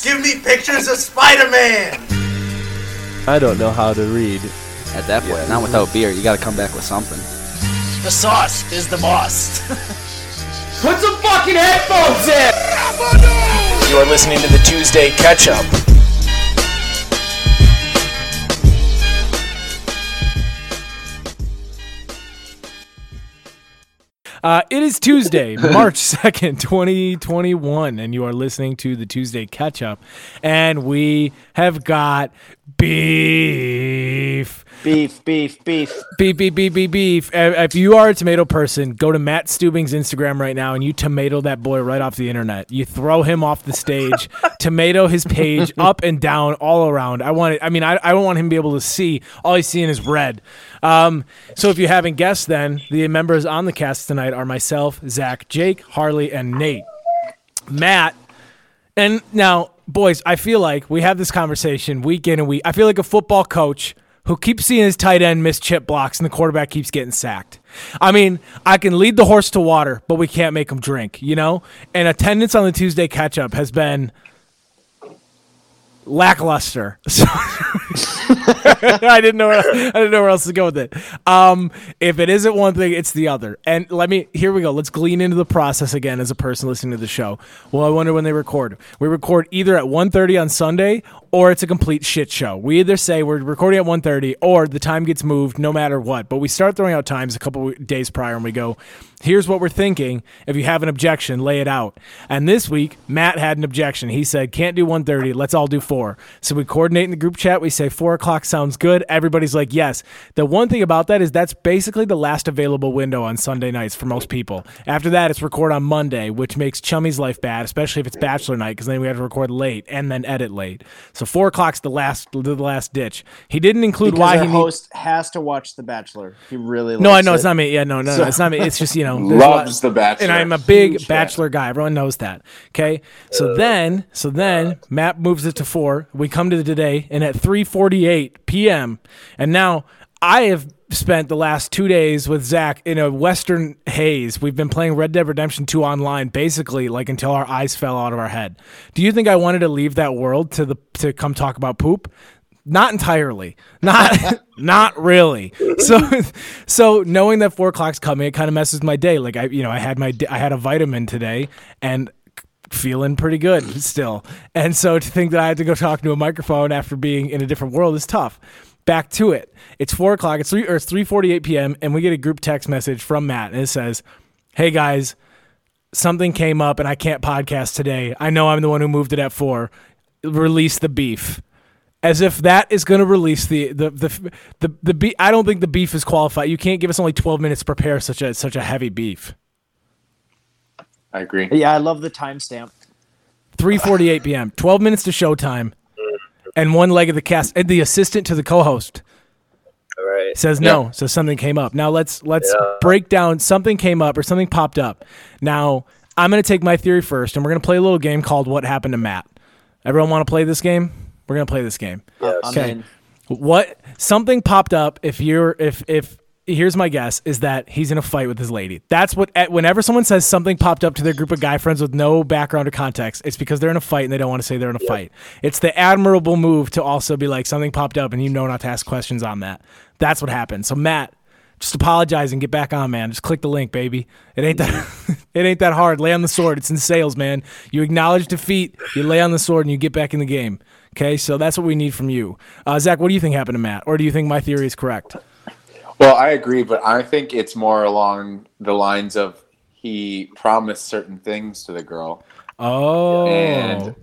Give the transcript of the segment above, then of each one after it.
Give me pictures of Spider Man! I don't know how to read. At that point, not without beer. You got to come back with something. The sauce is the boss. Put some fucking headphones in! You are listening to the Tuesday Catch Up. Uh, it is Tuesday, March 2nd, 2021, and you are listening to the Tuesday Catch Up. And we have got beef. Beef, beef, beef. Beef, beef, beef, beef, beef. If you are a tomato person, go to Matt Stubing's Instagram right now and you tomato that boy right off the internet. You throw him off the stage, tomato his page up and down, all around. I want it. I mean, I, I don't want him to be able to see. All he's seeing is red. Um, so if you haven't guessed, then the members on the cast tonight are myself, Zach, Jake, Harley, and Nate. Matt, and now, boys, I feel like we have this conversation week in and week. I feel like a football coach who keeps seeing his tight end miss chip blocks and the quarterback keeps getting sacked. I mean, I can lead the horse to water, but we can't make him drink, you know? And attendance on the Tuesday catch up has been lackluster. I didn't know where, I didn't know where else to go with it. Um, if it isn't one thing, it's the other. And let me here we go. Let's glean into the process again as a person listening to the show. Well, I wonder when they record. We record either at 1.30 on Sunday or it's a complete shit show. We either say we're recording at 1.30 or the time gets moved no matter what. But we start throwing out times a couple days prior and we go, here's what we're thinking. If you have an objection, lay it out. And this week, Matt had an objection. He said, can't do 1.30. Let's all do 4. So we coordinate in the group chat. We say 4 o'clock sounds good. Everybody's like, yes. The one thing about that is that's basically the last available window on Sunday nights for most people. After that, it's record on Monday, which makes Chummy's life bad, especially if it's bachelor night, because then we have to record late and then edit late. So 4 o'clock's the last the last ditch. He didn't include Because why our he need- host has to watch The Bachelor. He really no, I know it. it's not me. Yeah, no, no, no, it's not me. It's just you know, there's lot- Loves The Bachelor. and I'm a big Huge fan. Bachelor guy. Everyone knows that. Okay, so then, so then, Matt moves it to four. We come to the today, and at 3:48 p.m. and now I have spent the last two days with Zach in a Western haze. We've been playing Red Dead Redemption 2 online, basically like until our eyes fell out of our head. Do you think I wanted to leave that world to the to come talk about poop? Not entirely. Not not really. So so knowing that four o'clock's coming, it kind of messes my day. Like I you know I had my I had a vitamin today and feeling pretty good still. And so to think that I had to go talk to a microphone after being in a different world is tough. Back to it. It's four o'clock. It's three or it's three forty eight p.m. and we get a group text message from Matt and it says, "Hey guys, something came up and I can't podcast today. I know I'm the one who moved it at four. Release the beef." As if that is going to release the the the the, the beef. I don't think the beef is qualified. You can't give us only twelve minutes to prepare such a such a heavy beef. I agree. Yeah, I love the timestamp. 3:48 p.m. 12 minutes to showtime, and one leg of the cast. And the assistant to the co-host Right. says no. So something came up. Now let's let's Yeah. break down. Something came up or something popped up. Now I'm going to take my theory first, and we're going to play a little game called "What Happened to Matt." Everyone want to play this game? We're going to play this game. I'm Okay. in. What something popped up? If you're if if here's my guess is that he's in a fight with his lady. That's what whenever someone says something popped up to their group of guy friends with no background or context, it's because they're in a fight and they don't want to say they're in a fight. It's the admirable move to also be like something popped up and you know not to ask questions on that. That's what happened. So Matt, just apologize and get back on, man. Just click the link, baby. It ain't that it ain't that hard. Lay on the sword. It's in sales, man. You acknowledge defeat, you lay on the sword, and you get back in the game. Okay, so that's what we need from you, uh, Zach. What do you think happened to Matt, or do you think my theory is correct? Well, I agree, but I think it's more along the lines of he promised certain things to the girl Oh, and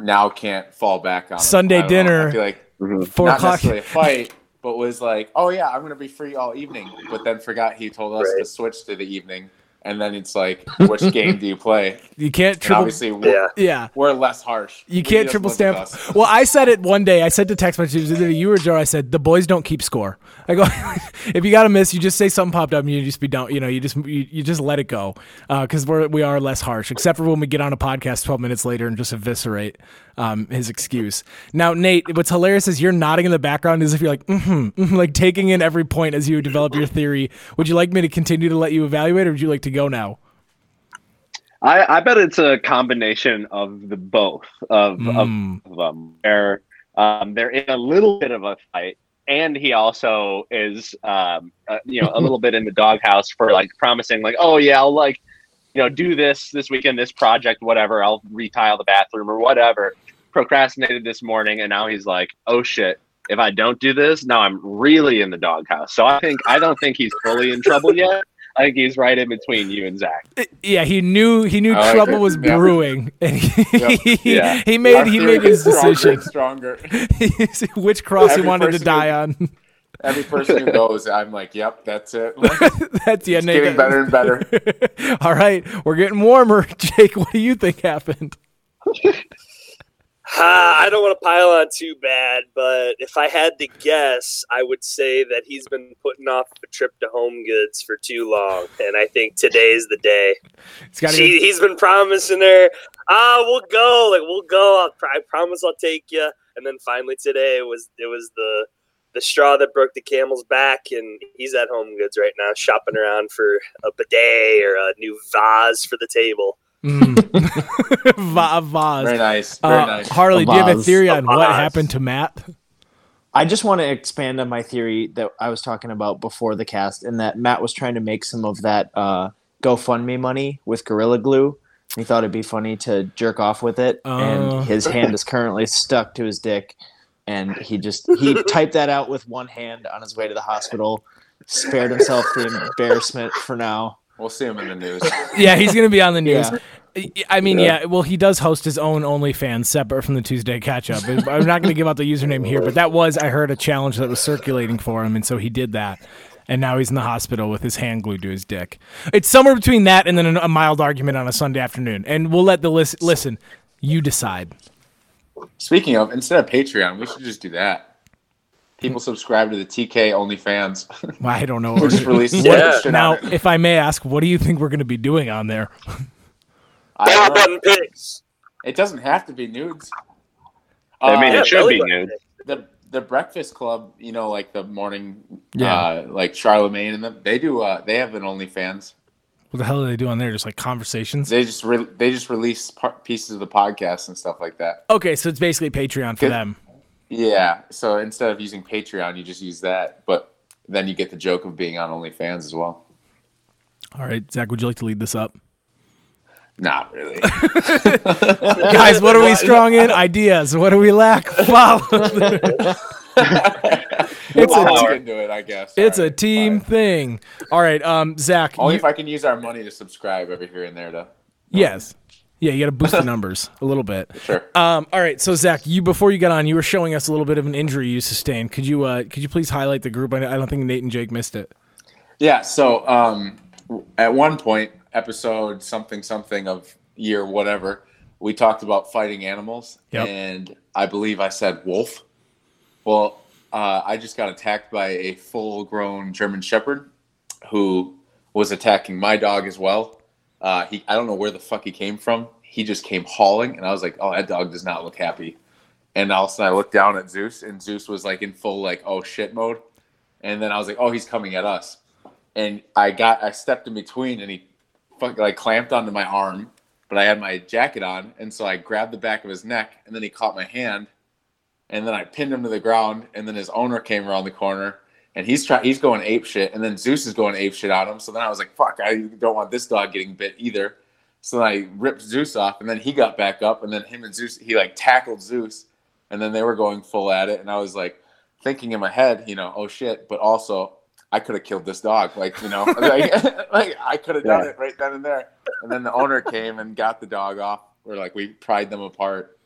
now can't fall back on. Sunday I know. dinner. I feel like mm-hmm. four not o'clock. necessarily a fight, but was like, oh yeah, I'm gonna be free all evening, but then forgot he told us Right. to switch to the evening, and then it's like, which game do you play? You can't And triple. obviously, we're, Yeah. Yeah. we're less harsh. You can't triple stamp. Well, I said it one day. I said to text messages either you or Joe. I said the boys don't keep score. I go, if you got to miss, you just say something popped up and you just be down. You know, you just you, you just let it go because we're we are less harsh. Except for when we get on a podcast twelve minutes later and just eviscerate um, his excuse. Now, Nate, what's hilarious is you're nodding in the background as if you're like, mm-hmm, mm-hmm, like taking in every point as you develop your theory. Would you like me to continue to let you evaluate, or would you like to go now? I, I bet it's a combination of the both of, Mm. of them. Where um, they're in a little bit of a fight, and he also is, um, uh, you know, a little bit in the doghouse for like promising, like, oh yeah, I'll like, you know, do this this weekend, this project, whatever. I'll retile the bathroom or whatever. Procrastinated this morning, and now he's like, oh shit. If I don't do this, now I'm really in the doghouse. So I think I don't think he's fully in trouble yet. I think he's right in between you and Zach. Uh, yeah, he knew he knew oh, I like trouble it. was Yeah. brewing, and he, Yeah. he made Our he made his stronger decision. Stronger. Which cross he wanted to die who- on. Every person who goes, I'm like, yep, that's it. That's the It's end. getting better and better. All right, we're getting warmer. Jake, what do you think happened? I don't want to pile on too bad, but if I had to guess, I would say that he's been putting off a trip to Home Goods for too long, and I think today's the day. It's got to She, he's been promising her, ah, we'll go, like we'll go. I'll, I promise I'll take you. And then finally today it was it was the the straw that broke the camel's back, and he's at Home Goods right now, shopping around for a bidet or a new vase for the table. Va- vase. Very nice. Very Uh, nice. Harley, do you have a theory on A what happened to Matt? I just want to expand on my theory that I was talking about before the cast, and that Matt was trying to make some of that uh, GoFundMe money with Gorilla Glue. He thought it'd be funny to jerk off with it, Oh. and his hand is currently stuck to his dick, and he just he typed that out with one hand on his way to the hospital, spared himself the embarrassment for now. We'll see him in the news. Yeah, he's going to be on the news. Yeah. I- I mean, yeah. Well, he does host his own OnlyFans separate from the Tuesday catch up. I'm not going to give out the username here, but that was I heard a challenge that was circulating for him, and so he did that. And now he's in the hospital with his hand glued to his dick. It's somewhere between that and then a mild argument on a Sunday afternoon. And we'll let the list listen. You decide. Speaking of, instead of Patreon, we should just do that. People subscribe to the TK OnlyFans. Well, I don't know. We'll just release Yeah. yeah. now, if I may ask, what do you think we're going to be doing on there? I don't know. button pics. It doesn't have to be nudes. I mean, Uh, it should belly be button nude. the the Breakfast Club, you know, like the morning, Yeah. uh, like Charlemagne and them. They do. Uh, they have an OnlyFans. What the hell do they do on there? Just like conversations? They just re- they just release par- pieces of the podcast and stuff like that. Okay, so it's basically Patreon for them. Yeah. So instead of using Patreon, you just use that, but then you get the joke of being on OnlyFans as well. All right, Zach, would you like to lead this up? Not really. Guys, what are we strong in? Ideas. What do we lack? Follow. it's a I'll t- into it, I guess. it's All a team thing. All right, um, Zach. Only you- if I can use our money to subscribe every here and there, though. yes. Yeah, you got to boost the numbers a little bit. Sure. Um, all right, so Zach, you before you got on, you were showing us a little bit of an injury you sustained. Could you uh, could you please highlight the group? I, I don't think Nate and Jake missed it. Yeah. So um, at one point, episode something something of year whatever, we talked about fighting animals, Yep. and I believe I said wolf. Well, uh, I just got attacked by a full-grown German Shepherd who was attacking my dog as well. Uh, he, I don't know where the fuck he came from. He just came hauling, and I was like, "Oh, that dog does not look happy." And all of a sudden, I looked down at Zeus, and Zeus was like in full like "oh shit" mode. And then I was like, "Oh, he's coming at us." And I got, I stepped in between, and he fucking like clamped onto my arm, but I had my jacket on, and so I grabbed the back of his neck, and then he caught my hand, and then I pinned him to the ground, and then his owner came around the corner, and he's trying, he's going ape shit, and then Zeus is going ape shit on him. So then I was like, "Fuck, I don't want this dog getting bit either." So then I ripped Zeus off, and then he got back up, and then him and Zeus, he like tackled Zeus, and then they were going full at it, and I was like thinking in my head, you know, oh shit, but also I could have killed this dog, like you know, like, like I could have done Yeah. it right then and there. And then the owner came and got the dog off, we're like we pried them apart,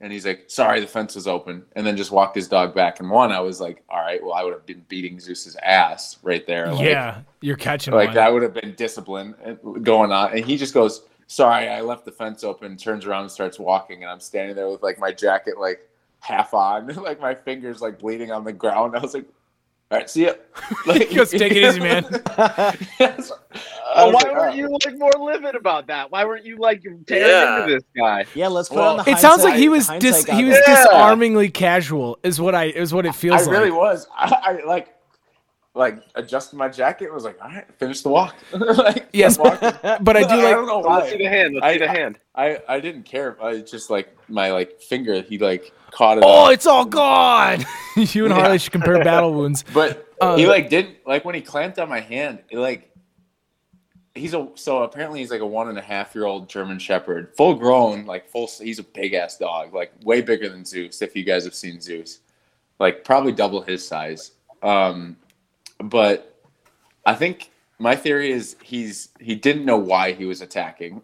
and he's like, "Sorry, the fence was open," and then just walked his dog back. And one, I was like, "All right, well, I would have been beating Zeus's ass right there." Like, yeah, you're catching like one. that would have been discipline uh, going on. And he just goes, "Sorry, I left the fence open." Turns around and starts walking, and I'm standing there with like my jacket like half on, like my fingers like bleeding on the ground. I was like, "All right, see ya." Like, He goes, "Take it easy, man." Yes. I Oh, why like, weren't "Oh." you like more livid about that? Why weren't you like tearing Yeah. into this guy? Yeah, let's put Well, on the. It sounds like he was dis- he was. Yeah. disarmingly casual. Is what I is what it feels. Like. I really like. was. I, I like, like adjusted my jacket was like, all right, finish the walk. like, Yes, kept but I do I like don't know Let's see the hand. Let's I- see the hand. I, I didn't care. I just like my like finger. He like caught it. Oh, on- it's all gone. you and Harley should compare battle wounds. but Uh, he like didn't like when he clamped on my hand. It like he's a so apparently he's like a one and a half year old German Shepherd, full grown, like full. He's a big ass dog, like way bigger than Zeus. If you guys have seen Zeus, like probably double his size. Um, but I think my theory is he's he didn't know why he was attacking.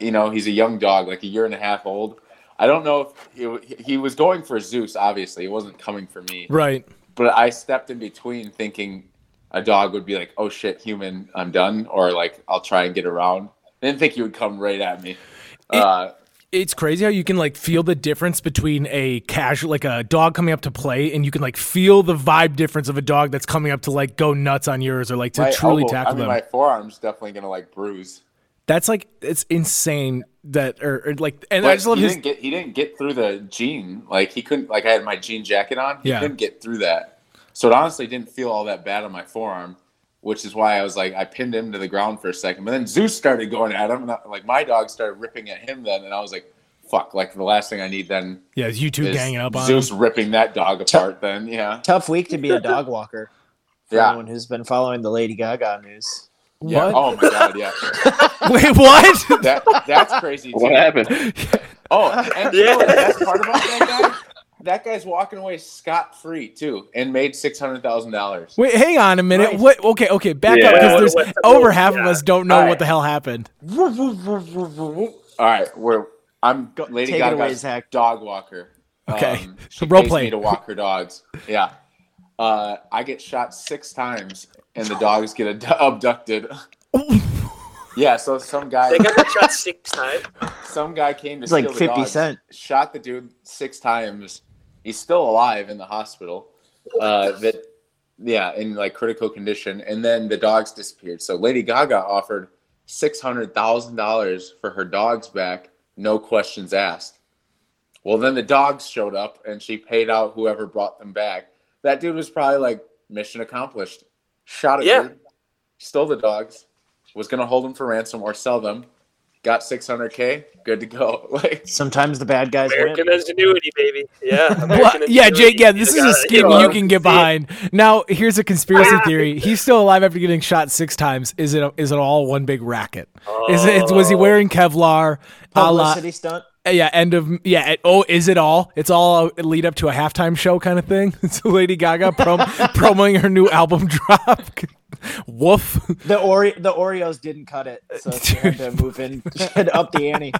You know, he's a young dog, like a year and a half old. I don't know if he, he was going for Zeus. Obviously, he wasn't coming for me Right. but I stepped in between thinking a dog would be like, "Oh shit, human, I'm done," or like, "I'll try and get around." I didn't think he would come right at me. uh, It's crazy how you can like feel the difference between a casual, like a dog coming up to play, and you can like feel the vibe difference of a dog that's coming up to like go nuts on yours or like to truly elbow- tackle I mean, them. my forearm's definitely gonna like bruise. That's like it's insane that or, or like, and I just love he his. didn't get he didn't get through the jean. Like he couldn't. Like I had my jean jacket on. He Yeah. couldn't get through that. So it honestly didn't feel all that bad on my forearm, which is why I was like, I pinned him to the ground for a second. But then Zeus started going at him, and I- like my dog started ripping at him. Then, and I was like, "Fuck!" Like the last thing I need then Yeah, you two is ganging up on Zeus him. ripping that dog apart. Then, yeah, Tough week to be a dog walker. For Yeah. anyone who's been following the Lady Gaga news. yeah. What? Oh my god, yeah. Wait, what? That that's crazy. Too. What happened? Oh, and you know what the best part about that guy? That guy's walking away scot free too, and made six hundred thousand dollars. Wait, hang on a minute. Right. What? Okay, okay, back Yeah. up because there's what- over half of us don't know All what the hell happened. All right, we're I'm Lady take it away, Zach. dog walker. Okay. um, she Role pays play. me to walk her dogs. Yeah, uh, I get shot six times, and the dogs get ad- abducted. yeah, so some guy, They got shot six times. some guy came to It's like steal the 50 dogs, Cent. Shot the dude six times. He's still alive in the hospital. Uh, that yeah, in like critical condition, and then the dogs disappeared. So Lady Gaga offered six hundred thousand dollars for her dogs back, no questions asked. Well, then the dogs showed up, and she paid out whoever brought them back. That dude was probably like mission accomplished. Shot a Yeah. dude, stole the dogs, was gonna hold them for ransom or sell them. Got six hundred k, good to go. Like Sometimes the bad guys American win. ingenuity, baby. Yeah. Well, yeah. Jake. Yeah, this is a gotta- scheme know, you can get behind. Now, here's a conspiracy theory. He's still alive after getting shot six times. Is it? Is it all one big racket? Is it? Oh. Was he wearing Kevlar? A la, Publicity stunt. Yeah, end of yeah. it- oh, is it all? It's all a lead up to a halftime show kind of thing. It's Lady Gaga prom- promoting her new album drop. Woof. The Ore- the Oreos didn't cut it, so she had to move in, she had to up the ante.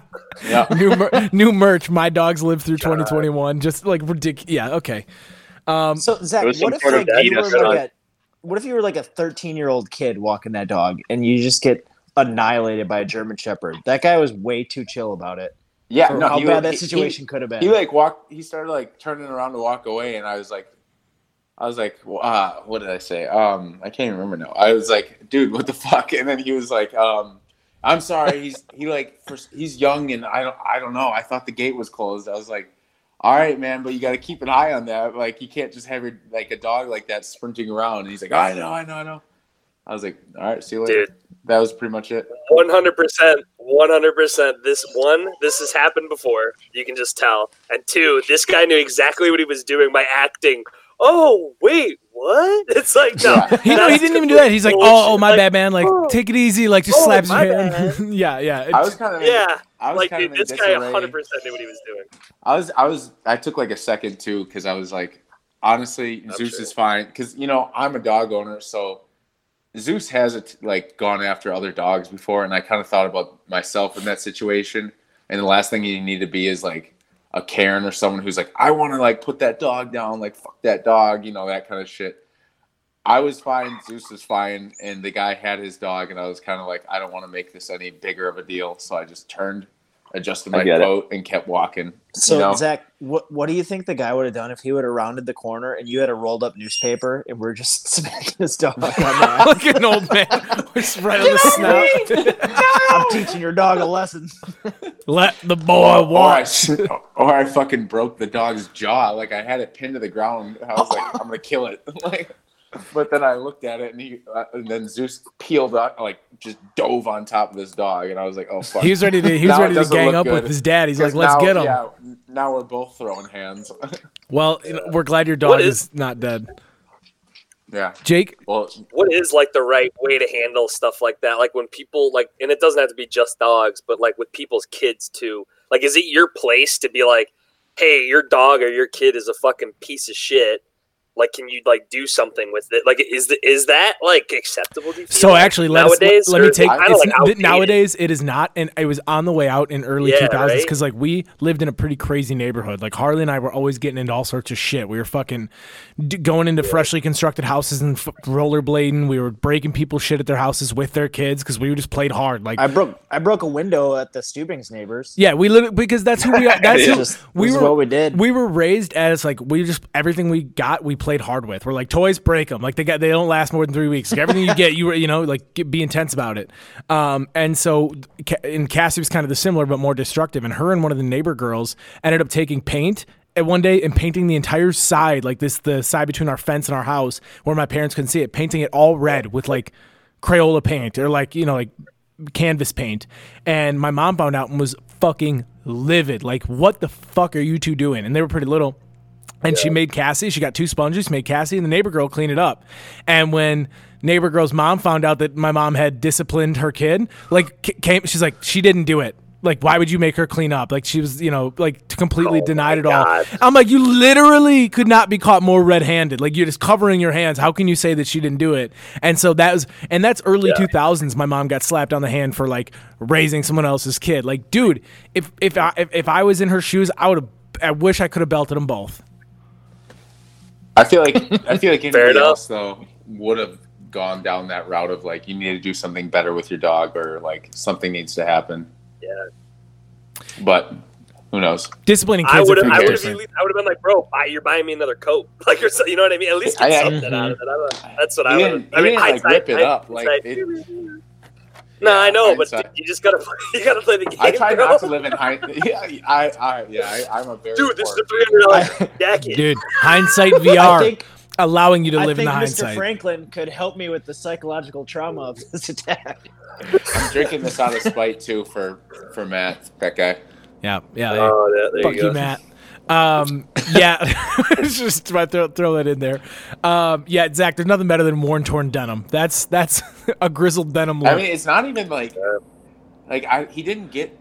yeah. new mer- new merch. My dogs live through 2021. Just like ridiculous. Yeah. Okay. Um, So Zach, It was some what if like you were like a, what if you were like a 13 year old kid walking that dog and you just get annihilated by a German Shepherd? That guy was way too chill about it. Yeah, no, how he- bad that he- situation could have been. He like walked. He started like turning around to walk away, and I was like, I was like, uh, what did I say? Um, I can't even remember now. I was like, dude, what the fuck? And then he was like, um, I'm sorry. He's he like for, he's young, and I don't I don't know. I thought the gate was closed. I was like. All right, man, but you got to keep an eye on that. Like, you can't just have your like a dog like that sprinting around. And he's like, I know, I know, I know. I was like, all right, see you later. Dude. That was pretty much it. One hundred percent, one hundred percent. This one, this has happened before. You can just tell. And two, this guy knew exactly what he was doing by acting. Oh wait, what? It's like no, Yeah. He, no, he didn't even do that. He's like, oh, oh, my Like, bad, man. Like, oh. take it easy. Like, just Oh, slaps my your hand. yeah, yeah. I was kind of Yeah, I was like kind dude, of in this guy hundred percent knew what he was doing. I was, I was, I took like a second too because I was like, honestly, I'm Zeus sure. is fine because you know I'm a dog owner, so Zeus has it like gone after other dogs before, and I kind of thought about myself in that situation. And the last thing you need to be is like a Karen or someone who's like, I want to like put that dog down, like fuck that dog, you know that kind of shit. I was fine, Zeus was fine, and the guy had his dog, and I was kind of like, I don't want to make this any bigger of a deal, so I just turned, adjusted I my get it. coat, and kept walking. So you know? Zach, what what do you think the guy would have done if he would have rounded the corner and you had a rolled up newspaper and we're just smacking his dog on the ass? like an old man. Just right on the snout. I'm teaching your dog a lesson. Let the boy or I, watch. or I fucking broke the dog's jaw. Like I had it pinned to the ground. I was like, I'm gonna kill it. like, But then I looked at it, and he, uh, and then Zeus peeled up, like just dove on top of this dog, and I was like, "Oh fuck!" He was ready to he was ready to doesn't gang look up with his dad. He's like, let's now- get him. Yeah, now we're both throwing hands. Well, you we're glad your dog What is, is- not dead. yeah. Jake, Well, what is like the right way to handle stuff like that? Like when people like, and it doesn't have to be just dogs, but like with people's kids too. Like, is it your place to be like, hey, your dog or your kid is a fucking piece of shit? Like, can you like do something with it? Like, is the, is that like acceptable? Do you feel, So like, actually, let, us, nowadays, let me take. kinda, It's, like, outdated? nowadays, it is not, and it was on the way out in early Yeah, 2000s right? because like we lived in a pretty crazy neighborhood. Like Harley and I were always getting into all sorts of shit. We were fucking d- going into freshly constructed houses and f- rollerblading. We were breaking people's shit at their houses with their kids because we just played hard. Like I broke I broke a window at the Stubings neighbors. Yeah, we literally because that's who we are. That's It's who, just- we this were. what we did. We were raised as like we just everything we got we played hard with. We're like toys break them. Like they got they don't last more than three weeks. Like, everything you get, you were you know like get, be intense about it. Um, and so and Cassie was kind of the similar but more destructive. And her and one of the neighbor girls ended up taking paint. And one day, and painting the entire side, like this, the side between our fence and our house, where my parents couldn't see it, painting it all red with like Crayola paint or like you know like canvas paint. And my mom found out and was fucking livid. Like, what the fuck are you two doing? And they were pretty little. And she made Cassie. She got two sponges. Made Cassie and the neighbor girl clean it up. And when neighbor girl's mom found out that my mom had disciplined her kid, like came, she's like, she didn't do it. Like, why would you make her clean up? Like, she was, you know, like completely oh denied it all. I'm like, you literally could not be caught more red-handed. Like, you're just covering your hands. How can you say that she didn't do it? And so that was, and that's early 2000s. My mom got slapped on the hand for like raising someone else's kid. Like, dude, if if I if, if I was in her shoes, I would have. I wish I could have belted them both. I feel like I feel like Fair anybody else though would have gone down that route of like you need to do something better with your dog or like something needs to happen. Yeah. But who knows? Disciplining kids would are have. pretty I would have. different. I would have been like, bro, buy, you're buying me another coat, like or so, you know what I mean. At least get I- I- something out of it. I don't, that's what He I didn't- would. he I mean, didn't, like, hindsight- rip it up, like, hindsight- it- no, I know, but hindsight. you just gotta you gotta play the game. I try bro. not to live in hindsight. Yeah, I, I, yeah, I, I'm a very Dude, this is a three hundred dollar jacket. Dude, hindsight VR I think allowing you to I live in think the Mr. hindsight. Franklin could help me with the psychological trauma of this attack. I'm drinking this out of spite too for for Matt, that guy. yeah, yeah. Oh, yeah, there Fuck you you, go. Matt. Um, yeah, just about to throw that in there. Um, yeah, Zach, there's nothing better than worn torn denim. That's that's a grizzled denim look. I mean, it's not even like like I he didn't get.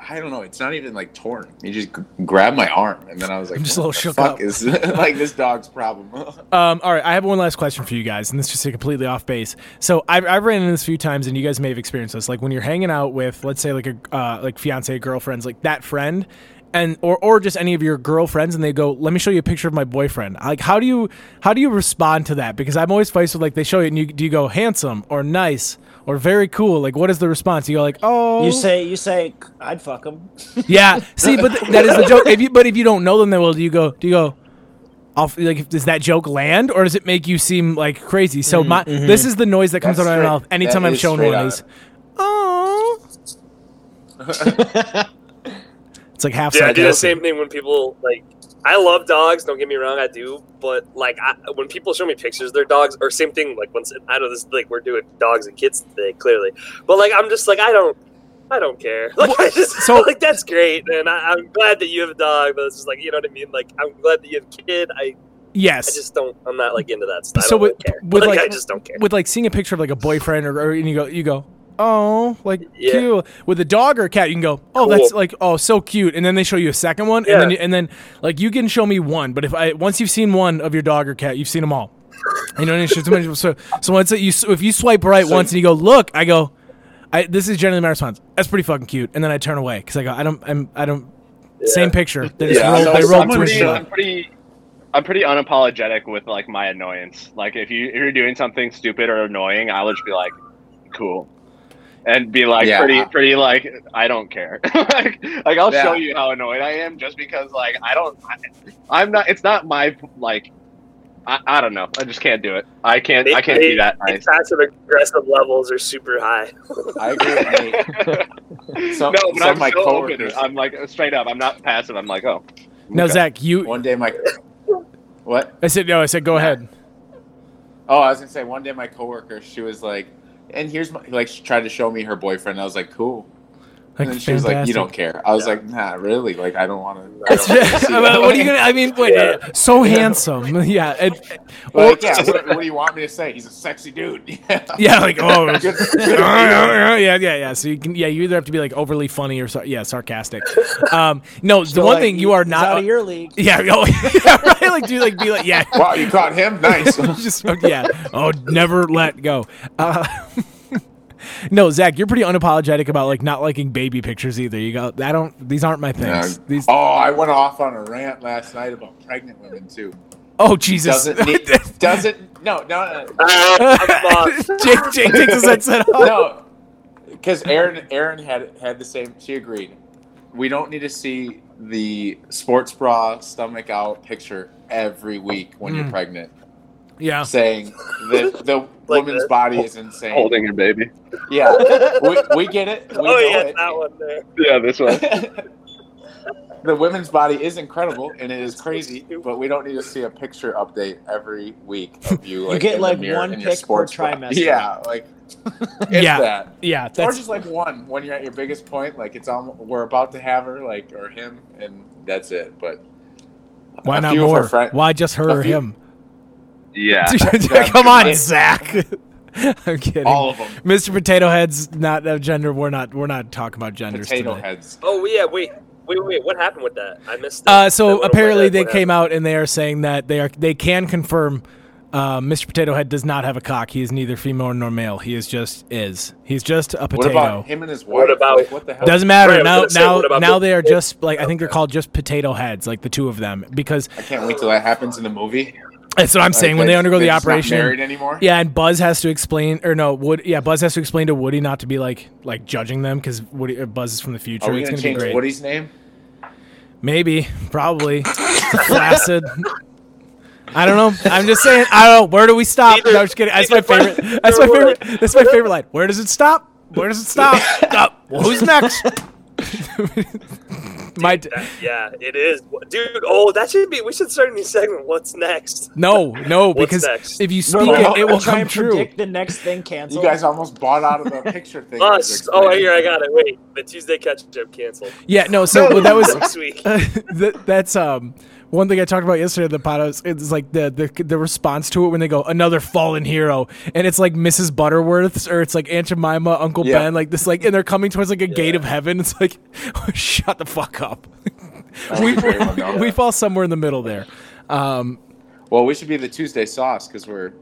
I don't know. It's not even like torn. He just g- grabbed my arm, and then I was like, I'm just a little the shook fuck up." Is like this dog's problem? Um, all right, I have one last question for you guys, and this is just a completely off base. So I've, I've ran into this a few times, and you guys may have experienced this. Like when you're hanging out with, let's say, like a uh, like fiance, girlfriends, like that friend, and or or just any of your girlfriends, and they go, "Let me show you a picture of my boyfriend." Like, how do you how do you respond to that? Because I'm always faced with like they show you, and you do you go handsome or nice or very cool? Like, what is the response? You go like, "Oh, You say you say I'd fuck him. yeah." See, but th- that is the joke. If you but if you don't know them, then well, do you go? Do you go? I'll, like, does that joke land, or does it make you seem like crazy? So mm-hmm, my mm-hmm. this is the noise that comes That's out of my mouth anytime that I'm is showing one of these. Oh, it's like half. Dude, I do the same thing when people like. I love dogs. Don't get me wrong, I do. But like, I, when people show me pictures of their dogs, or same thing, like once I know this, like we're doing dogs and kids today, clearly. But like, I'm just like, I don't, I don't care. Like, I just so- like that's great, and I, I'm glad that you have a dog. But it's just like, you know what I mean? Like, I'm glad that you have a kid. I, Yes. I just don't. I'm not like into that stuff. I so don't with, really care. with like, like I just don't care. with like seeing a picture of like a boyfriend or, or and you go you go oh like Yeah. cute. With a dog or a cat you can go oh that's like oh so cute. And then they show you a second one and then Yeah. and then like you can show me one but if I once you've seen one of your dog or cat you've seen them all. You know what I mean? so so once you if you swipe right So- once and you go look I go I this is generally my response. That's pretty fucking cute. And then I turn away because I go I don't I'm I don't same picture. They just Yeah, roll, so they roll someone through should- I'm pretty, I'm pretty unapologetic with like my annoyance. Like if you if you're doing something stupid or annoying, I'll just be like, cool, and be like Yeah. pretty pretty like I don't care. like, like I'll Yeah. show you how annoyed I am just because like I don't, I, I'm not. It's not my like. I, I don't know. I just can't do it. I can't. I can't They- be that they- nice. Passive aggressive levels are super high. I agree with Nate. Some, no, but some I'm of my so open. I'm like straight up. I'm not passive. I'm like, oh. No, okay. Zach you One day, my what? I said no I said go ahead Oh, I was gonna say one day my coworker, she was like, and here's my like she tried to show me her boyfriend. I was like, cool. Like, and then she was like, you don't care. I was like, nah, really? Like, I don't want to. Well, what are you gonna? I mean, wait, uh, so handsome. Yeah. And, or- Like, yeah. What, what do you want me to say? He's a sexy dude. Yeah, yeah like oh, Good- good yeah, yeah, yeah. So you can, yeah, you either have to be like overly funny or yeah, sarcastic. Um, no, the one like, thing you are not out of your league. Yeah, oh, yeah, right. Like, do like be like, yeah. Wow, you caught him. Nice. Just oh, yeah. Oh, never let go. Uh, no, Zach, you're pretty unapologetic about like not liking baby pictures either. You go, I don't. These aren't my Yeah. things. These. Oh, I went off on a rant last night about pregnant women too. Oh Jesus. Doesn't need, doesn't no no no Jake, Jake takes his headset off. no because Aaron Aaron had had the same. She agreed. We don't need to see the sports bra stomach out picture every week when you're Mm. pregnant. Yeah. saying that the Like woman's this? body is insane. Holding your baby. Yeah, we, we get it. We oh yeah, it. that one there. Yeah, this one. the women's body is incredible and it is crazy, but we don't need to see a picture update every week of you. Like, get, like, one in your pic per sports bra. trimester. Yeah, like it's Yeah, that. yeah, or just like one when you're at your biggest point. Like it's on. We're about to have her, like or him, and that's it. But Why a not few of her more? friend- Why just her a or few- him? Yeah. Come on, Zach. I'm kidding. All of 'em. Mr. Potato Head's not a gender. We're not. We're not talking about genders Potato today. heads. Oh yeah, wait, wait, wait. What happened with that? I missed. That. Uh, so went over my apparently head. they What came out and they are saying that they are they can confirm uh, Mr. Potato Head does not have a cock. He is neither female nor male. He is just is. He's just a What potato. about him and his wife? What about- Like, what the hell? Doesn't matter Right, I was now. say, now, now they are just like I think they're called just potato heads, like the two of them, because I can't wait till that happens in the movie. That's what I'm saying. when they they're- undergo the they're not operation, married anymore? Yeah, and Buzz has to explain, or no, Wood. Yeah, Buzz has to explain to Woody not to be like like judging them because Woody or Buzz is from the future. Are we it's gonna gonna be change great. Woody's name? Maybe, probably. Flaccid. I don't know. I'm just saying. I don't know. Where do we stop? No, I'm just kidding. That's my favorite. That's my favorite. That's my favorite line. Where does it stop? Where does it stop? Stop. Well, who's next? my d- Yeah, it is, dude. Oh, that should be. We should start a new segment. What's next? no, no, because next? if you speak no, it, it will come true. the next thing canceled. You guys almost bought out of the picture thing. Us. Oh, explaining. here I got it. Wait, the Tuesday catch up canceled. Yeah, no. So well, that was next week. that, that's um one thing I talked about yesterday at the pod. was- It's like the, the the response to it when they go another fallen hero, and it's like Mrs. Butterworth's or it's like Aunt Jemima, Uncle Yeah. Ben, like this, like and they're coming towards like a gate of heaven. It's like, shut the fuck up. we was a great one, though. we fall somewhere in the middle there. Um, Well, we should be the Tuesday sauce because we're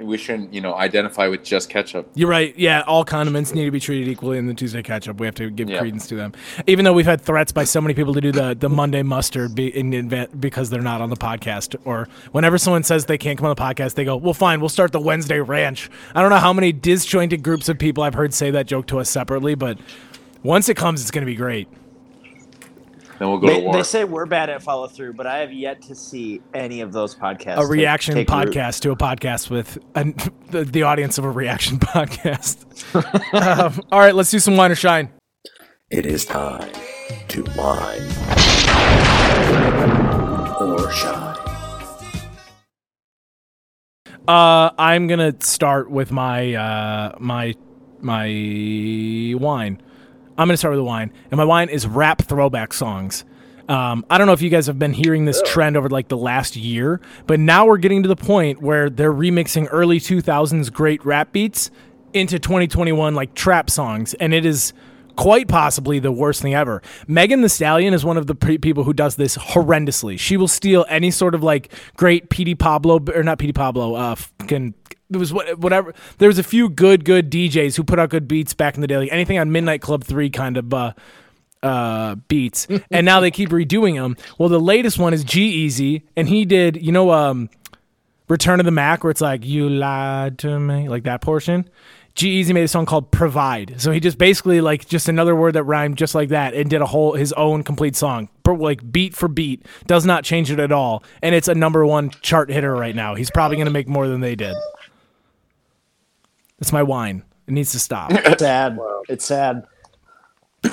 we shouldn't you know identify with just ketchup. You're right. Yeah, all condiments need to be treated equally in the Tuesday catch-up. We have to give Yeah. credence to them, even though we've had threats by so many people to do the the Monday mustard be in advan- because they're not on the podcast. Or whenever someone says they can't come on the podcast, they go, "Well, fine, we'll start the Wednesday ranch." I don't know how many disjointed groups of people I've heard say that joke to us separately, but once it comes, it's going to be great. Then we'll go They, to war. they say we're bad at follow through, but I have yet to see any of those podcasts. A reaction take root. podcast to a podcast with an, the, the audience of a reaction podcast. um, all right, let's do some wine or shine. It is time to wine or shine. Uh, I'm gonna start with my uh, my my wine. I'm gonna start with the wine, and my wine is rap throwback songs. Um, I don't know if you guys have been hearing this trend over like the last year, but now we're getting to the point where they're remixing early 2000s great rap beats into 2021 like trap songs, and it is quite possibly the worst thing ever. Megan Thee Stallion is one of the pre- people who does this horrendously. She will steal any sort of like great Petey Pablo or not Petey Pablo, uh, fucking there was what, whatever. There was a few good good DJs who put out good beats back in the day, like anything on Midnight Club Three kind of uh, uh, beats, and now they keep redoing them. Well, the latest one is G-Eazy, and he did you know um, Return of the Mack, where it's like you lied to me, like that portion. G-Eazy made a song called Provide. So he just basically like just another word that rhymed just like that and did a whole his own complete song. per- Like beat for beat. Does not change it at all. And it's a number one chart hitter right now. He's probably gonna make more than they did. It's my wine. It needs to stop. It's sad. It's sad.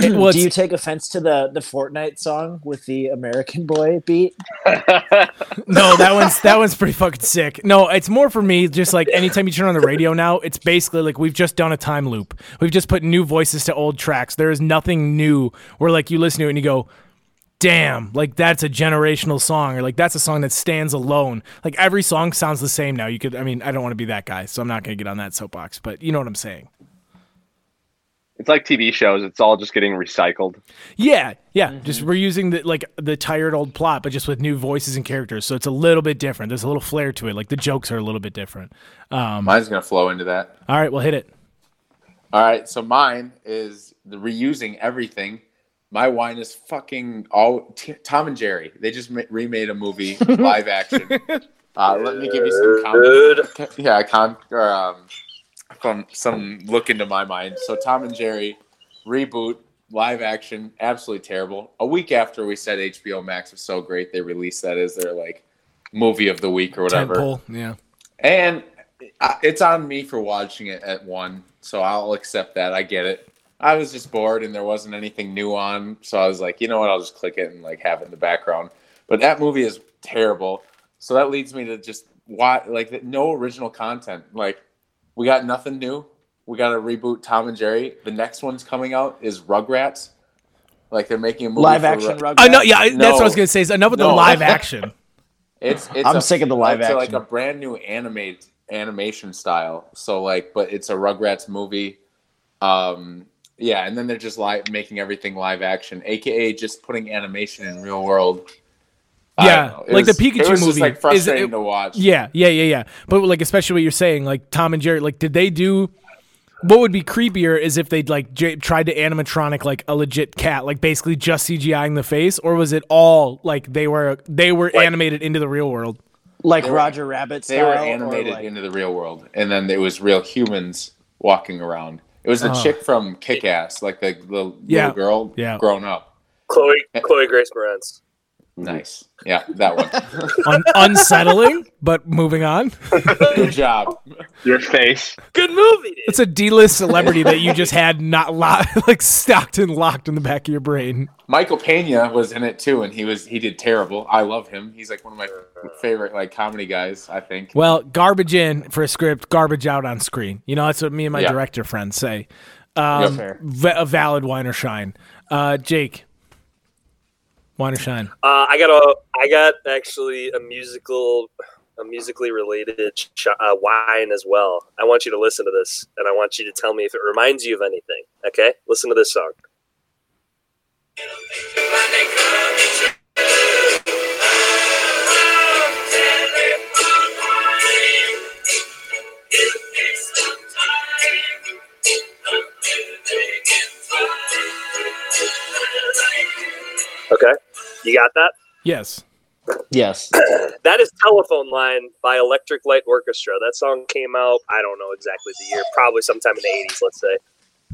It- well, Do you take offense to the the Fortnite song with the American Boy beat? no, that one's that one's pretty fucking sick. No, it's more for me. Just like anytime you turn on the radio now, it's basically like we've just done a time loop. We've just put new voices to old tracks. There is nothing new where like you listen to it and you go, "Damn!" Like that's a generational song, or like that's a song that stands alone. Like every song sounds the same now. You could, I mean, I don't want to be that guy, so I'm not gonna get on that soapbox. But you know what I'm saying? It's like TV shows. It's all just getting recycled. Yeah, yeah. Just we're using the like the tired old plot, but just with new voices and characters. So it's a little bit different. There's a little flair to it. Like the jokes are a little bit different. Um, Mine's gonna flow into that. all right, well hit it. All right, so mine is the reusing everything. My wine is fucking all T- Tom and Jerry. They just ma- remade a movie live action. Uh, let me give you some com- yeah, con- or, um, from some look into my mind. So Tom and Jerry reboot live action, absolutely terrible. A week after we said HBO Max was so great, they released that as their like movie of the week or whatever. Tentpole, yeah. And I- it's on me for watching it at one, so I'll accept that. I get it. I was just bored and there wasn't anything new on, so I was like, you know what? I'll just click it and like have it in the background. But that movie is terrible, so that leads me to just watch like no original content. Like we got nothing new. We got to reboot Tom and Jerry. The next one's coming out is Rugrats. Like they're making a movie Live for action Rugrats. I know. Yeah, I- that's what I was gonna say. Is enough with the live action. It's, it's I'm a- sick of the live action. it's a- like a brand new animate animation style. So like, but it's a Rugrats movie. Um, yeah, and then they're just live making everything live action, aka just putting animation in real world. Yeah, don't know. It like was- the Pikachu it was movie. Just like Is frustrating it- to watch. Yeah, yeah, yeah, yeah. But like, especially what you're saying, like Tom and Jerry. Like, did they do? What would be creepier is if they'd like j- tried to animatronic like a legit cat, like basically just CGIing the face, or was it all like they were they were animated into the real world? Like were- Roger Rabbit They were animated like- into the real world, and then there was real humans walking around. It was the Oh. chick from Kick Ass, like the, the Yeah. little girl Yeah. grown up. Chloe eh. Chloe Grace Moretz. Nice. Yeah, that one. Un- unsettling, but moving on. Good job. Your face. Good movie, dude. It's a D-list celebrity that you just had not lo- like stocked and locked in the back of your brain. Michael Pena was in it too, and he was he did terrible. I love him. He's like one of my favorite like comedy guys. I think. Well, garbage in for a script, garbage out on screen. You know, that's what me wine or shine. Uh, I got a, I got actually a musical, a musically related sh- uh, wine as well. I want you to listen to this, and I want you to tell me if it reminds you of anything. Okay, listen to this song. Okay, you got that? Yes. Yes. That is Telephone Line by Electric Light Orchestra. That song came out, I don't know exactly the year, probably sometime in the 80s, let's say.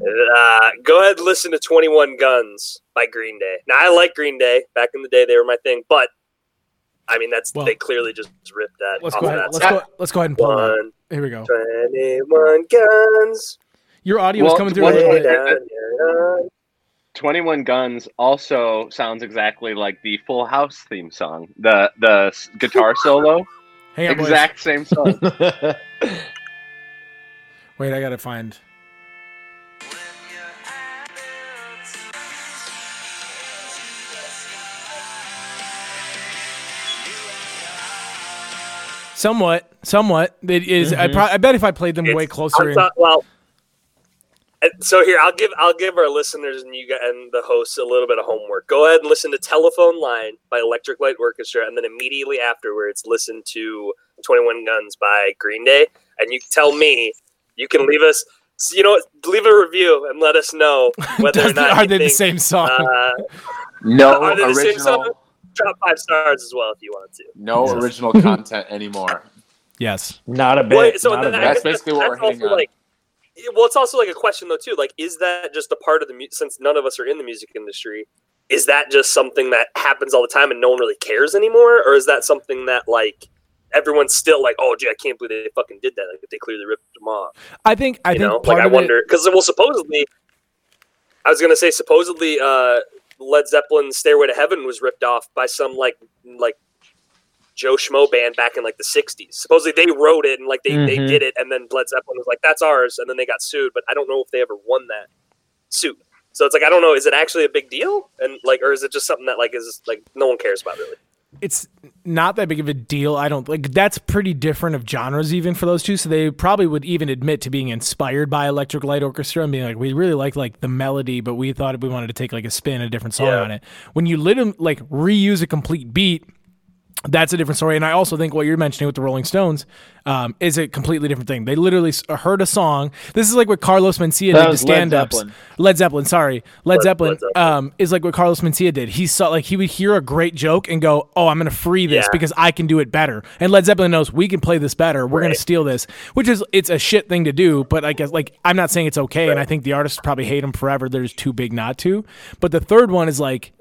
Uh, go ahead and listen to 21 Guns by Green Day. Now, I like Green Day. Back in the day, they were my thing, but I mean, that's Well, they clearly just ripped that Let's off go of ahead. that Let's go. Let's go ahead and pull it. up. Here we go. 21 Guns. Your audio is coming through. one- 21 Guns also sounds exactly like the Full House theme song. The the guitar solo, Hang on, boys. exact same song. Wait, I gotta find. Somewhat, somewhat. It is- I, Mhm. pro- I bet if I played them way closer, I in, well, so here I'll give I'll give our listeners and you guys, and the hosts a little bit of homework. Go ahead and listen to "Telephone Line" by Electric Light Orchestra, and then immediately afterwards listen to "Twenty One Guns" by Green Day, and you tell me. You can leave us, you know, leave a review and let us know whether or not are you they the same song? Uh, No are they the same original. song? Drop five stars as well if you want to. No original content anymore. yes. Not a bit. Well, so not a bit. That's guess basically what that's we're hitting also on. Like, well, it's also like a question though too. Like, is that just a part of the mu- since none of us are in the music industry? Is that just something that happens all the time and no one really cares anymore, or is that something that like everyone's still like, oh, gee, I can't believe they fucking did that. Like, they clearly ripped them off. I think I You think know, part like I it- wonder because well, supposedly. I I was gonna say supposedly uh, Led Zeppelin's "Stairway to Heaven" was ripped off by some like like Joe Schmo band back in like the '60s. Supposedly they wrote it and like they, they Mhm. did it, and then Led Zeppelin was like, "That's ours," and then they got sued. But I don't know if they ever won that suit. So it's like I don't know. Is it actually a big deal? And like, or is it just something that like is like no one cares about really? it's not that big of a deal. I don't like that's pretty different of genres even for those two. So they probably would even admit to being inspired by Electric Light Orchestra and being like, we really like like the melody, but we thought we wanted to take like a spin, a different song Yeah. on it. When you literally like reuse a complete beat, that's a different story. And I also think what you're mentioning with the Rolling Stones um, is a completely different thing. They literally heard a song. This is like what Carlos Mencia That did to Led stand ups. Zeppelin. Led Zeppelin, sorry. Led, Led- Zeppelin, Led Zeppelin. Um, is like what Carlos Mencia did. He saw like he would hear a great joke and go, "Oh, I'm going to free this Yeah. because I can do it better." And Led Zeppelin knows we can play this better. We're going to steal this, which is it's a shit thing to do. But I guess like I'm not saying it's okay, and I think the artists probably hate him forever. They're just too big not to. But the third one is like.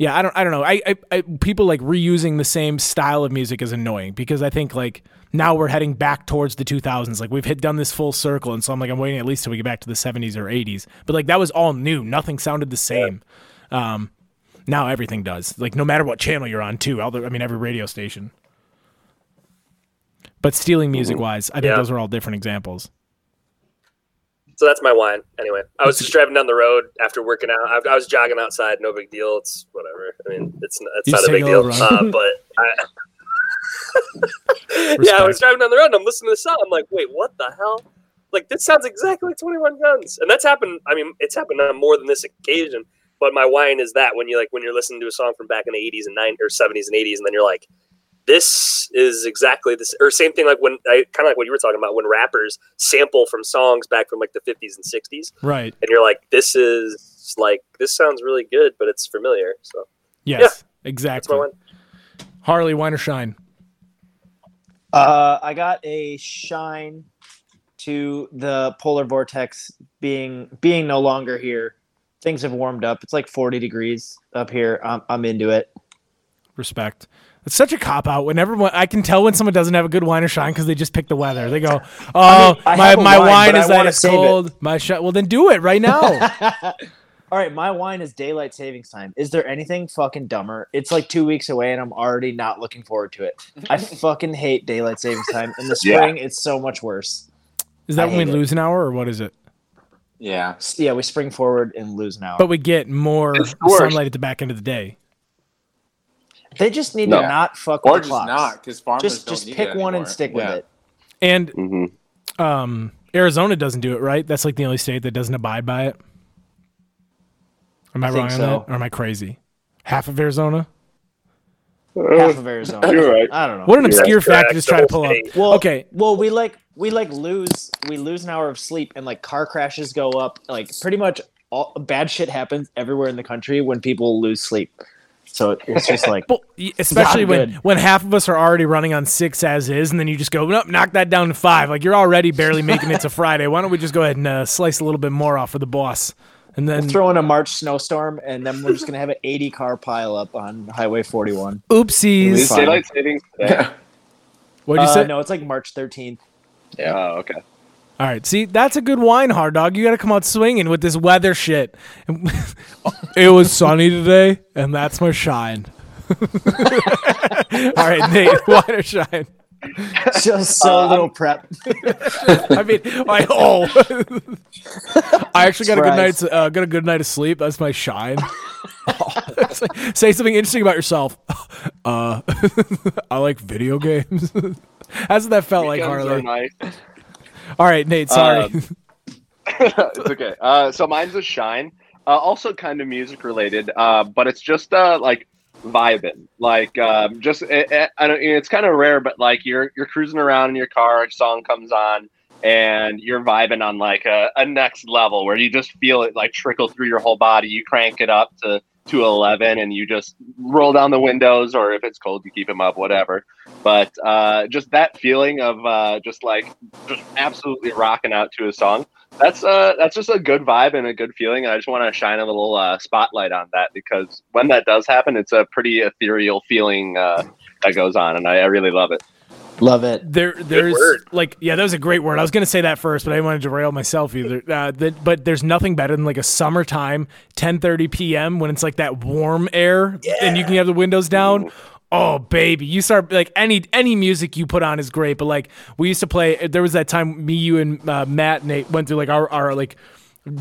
Yeah, I don't. I don't know. I, I, I people like reusing the same style of music is annoying because I think like now we're heading back towards the 2000s. Like we've hit done this full circle, and so I'm like I'm waiting at least till we get back to the 70s or 80s. But like that was all new. Nothing sounded the same. Um, now everything does. Like no matter what channel you're on, too. All the, I mean, every radio station. But stealing music wise, I think Yeah. those are all different examples. So that's my wine. Anyway, I was just driving down the road after working out. I, I was jogging outside. No big deal. It's whatever. I mean, it's it's You not a big deal. Uh, but I, yeah, I was driving down the road and I'm listening to this song. I'm like, wait, what the hell? Like this sounds exactly like Twenty One Guns, and that's happened. I mean, it's happened on more than this occasion. But my wine is that when you like when you're listening to a song from back in the 80s and 90s or 70s and 80s, and then you're like, this is exactly this or same thing like when I kind of like what you were talking about when rappers sample from songs back from like the 50s and 60s Right. and you're like this is like this sounds really good but it's familiar so Yes. that's Exactly. Harley, wine or shine? Uh, I got a shine to the polar vortex being being no longer here. Things have warmed up. It's like 40 degrees up here. I'm, I'm into it. Respect. It's such a cop out. Whenever one- I can tell when someone doesn't have a good wine or shine because they just pick the weather. They go, "Oh, I mean, I my my wine, wine is I that it's save it." cold. My shine. Well, then do it right now. All right, my wine is daylight savings time. Is there anything fucking dumber? It's like two weeks away, and I'm already not looking forward to it. I fucking hate daylight savings time. In the Yeah. spring, it's so much worse. is that I when we it. lose an hour or what is it? Yeah. Yeah, we spring forward and lose an hour. But we get more It's the worst. sunlight at the back end of the day. They just need No. to not fuck Or with the just clocks. not, because farmers just don't just need pick it one and stick Yeah. with it. And Mm-hmm. um, Arizona doesn't do it right. That's like the only state that doesn't abide by it. Am I, I wrong think on so. that, or am I crazy? Half of Arizona. Half of Arizona. You're right. I don't know. What an Yeah, obscure that's fact to correct. just The try to whole pull up. state. Well, Okay. Well, we like we like lose we lose an hour of sleep, and like car crashes go up. Like pretty much all bad shit happens everywhere in the country when people lose sleep. So it's just like Well, especially when good. when half of us are already running on six as is, and then you just go, nope, knock that down to five. Like you're already barely making it to Friday. Why don't we just go ahead and uh, slice a little bit more off for the boss? And then, throw in a March snowstorm, and then we're just gonna have an 80 car pile up on Highway 41. oopsies. Daylight savings today? What'd you Uh, say? no, it's like March 13th. Yeah. Oh, okay. All right, see, that's a good wine, hard dog. You got to come out swinging with this weather shit. it was sunny today, and that's my shine. All right, Nate, wine or shine? Just so little prep. I mean, I oh, I actually got a good Surprise. night's uh, got a good night of sleep. That's my shine. Like, Say something interesting about yourself. Uh, I like video games. How's that felt like, Weekends are Harley? All right, Nate. Sorry. Um, it's okay. Uh, so mine's a shine. Uh, also kind of music related, uh, but it's just uh, like vibing. Like um, just it, it, I don't. It's kind of rare, but like you're you're cruising around in your car, a song comes on, and you're vibing on like a, a next level where you just feel it like trickle through your whole body. You crank it up to to 11 and you just roll down the windows or if it's cold you keep them up whatever. But uh, just that feeling of uh, just like just absolutely rocking out to a song that's uh that's just a good vibe and a good feeling. I just want to shine a little uh, spotlight on that because when that does happen it's a pretty ethereal feeling uh, that goes on and I, I really love it Love it. There, there's like, yeah, that was a great word. I was gonna say that first, but I didn't want to derail myself either. Uh, that, but there's nothing better than like a summertime, 10:30 p.m. when it's like that warm air, and you can have the windows down. Oh baby, you start like any any music you put on is great, but like we used to play. There was that time me, you, and uh, Matt Nate went through like our our like